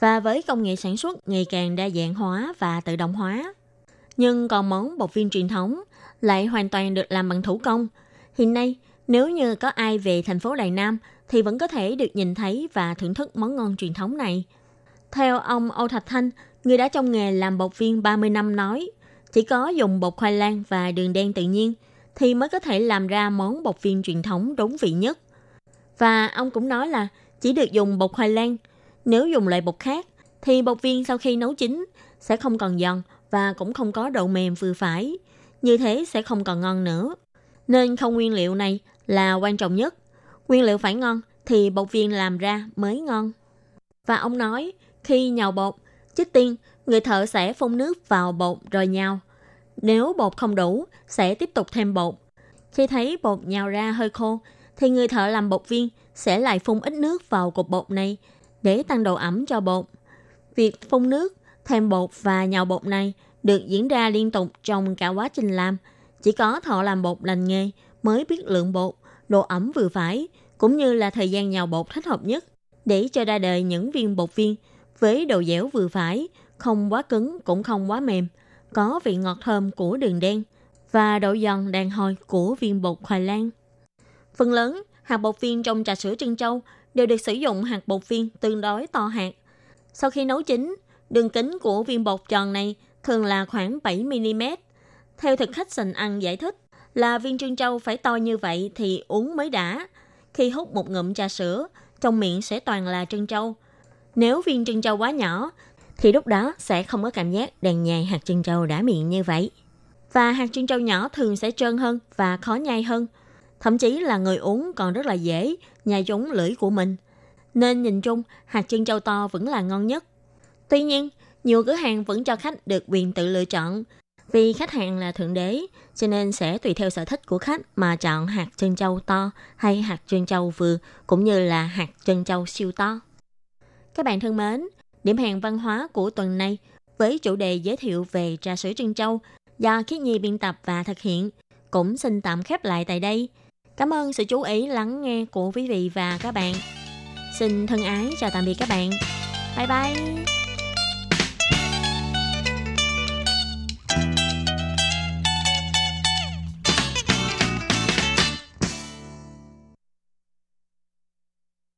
và với công nghệ sản xuất ngày càng đa dạng hóa và tự động hóa. Nhưng còn món bột viên truyền thống lại hoàn toàn được làm bằng thủ công. Hiện nay, nếu như có ai về thành phố Đài Nam thì vẫn có thể được nhìn thấy và thưởng thức món ngon truyền thống này. Theo ông Âu Thạch Thanh, người đã trong nghề làm bột viên 30 năm nói, chỉ có dùng bột khoai lang và đường đen tự nhiên thì mới có thể làm ra món bột viên truyền thống đúng vị nhất. Và ông cũng nói là chỉ được dùng bột khoai lang. Nếu dùng loại bột khác thì bột viên sau khi nấu chín sẽ không còn giòn và cũng không có độ mềm vừa phải. Như thế sẽ không còn ngon nữa. Nên không nguyên liệu này là quan trọng nhất. Nguyên liệu phải ngon thì bột viên làm ra mới ngon. Và ông nói khi nhào bột, trước tiên người thợ sẽ phun nước vào bột rồi nhào. Nếu bột không đủ, sẽ tiếp tục thêm bột. Khi thấy bột nhào ra hơi khô, thì người thợ làm bột viên sẽ lại phun ít nước vào cục bột này để tăng độ ẩm cho bột. Việc phun nước, thêm bột và nhào bột này được diễn ra liên tục trong cả quá trình làm. Chỉ có thợ làm bột lành nghề mới biết lượng bột, độ ẩm vừa phải, cũng như là thời gian nhào bột thích hợp nhất để cho ra đời những viên bột viên với độ dẻo vừa phải, không quá cứng cũng không quá mềm, có vị ngọt thơm của đường đen và độ giòn đàn hồi của viên bột khoai lang. Phần lớn, hạt bột viên trong trà sữa trân châu đều được sử dụng hạt bột viên tương đối to hạt. Sau khi nấu chín, đường kính của viên bột tròn này thường là khoảng 7mm. Theo thực khách sành ăn giải thích là viên trân châu phải to như vậy thì uống mới đã. Khi hút một ngụm trà sữa, trong miệng sẽ toàn là trân châu. Nếu viên trân châu quá nhỏ, thì lúc đó sẽ không có cảm giác đàn nhai hạt trân châu đã miệng như vậy. Và hạt trân châu nhỏ thường sẽ trơn hơn và khó nhai hơn. Thậm chí là người uống còn rất là dễ nhai trúng lưỡi của mình. Nên nhìn chung, hạt trân châu to vẫn là ngon nhất. Tuy nhiên, nhiều cửa hàng vẫn cho khách được quyền tự lựa chọn. Vì khách hàng là thượng đế, cho nên sẽ tùy theo sở thích của khách mà chọn hạt trân châu to hay hạt trân châu vừa, cũng như là hạt trân châu siêu to. Các bạn thân mến, điểm hẹn văn hóa của tuần này với chủ đề giới thiệu về trà sữa trân châu do Khiết Nhi biên tập và thực hiện cũng xin tạm khép lại tại đây. Cảm ơn sự chú ý lắng nghe của quý vị và các bạn. Xin thân ái chào tạm biệt các bạn. Bye bye.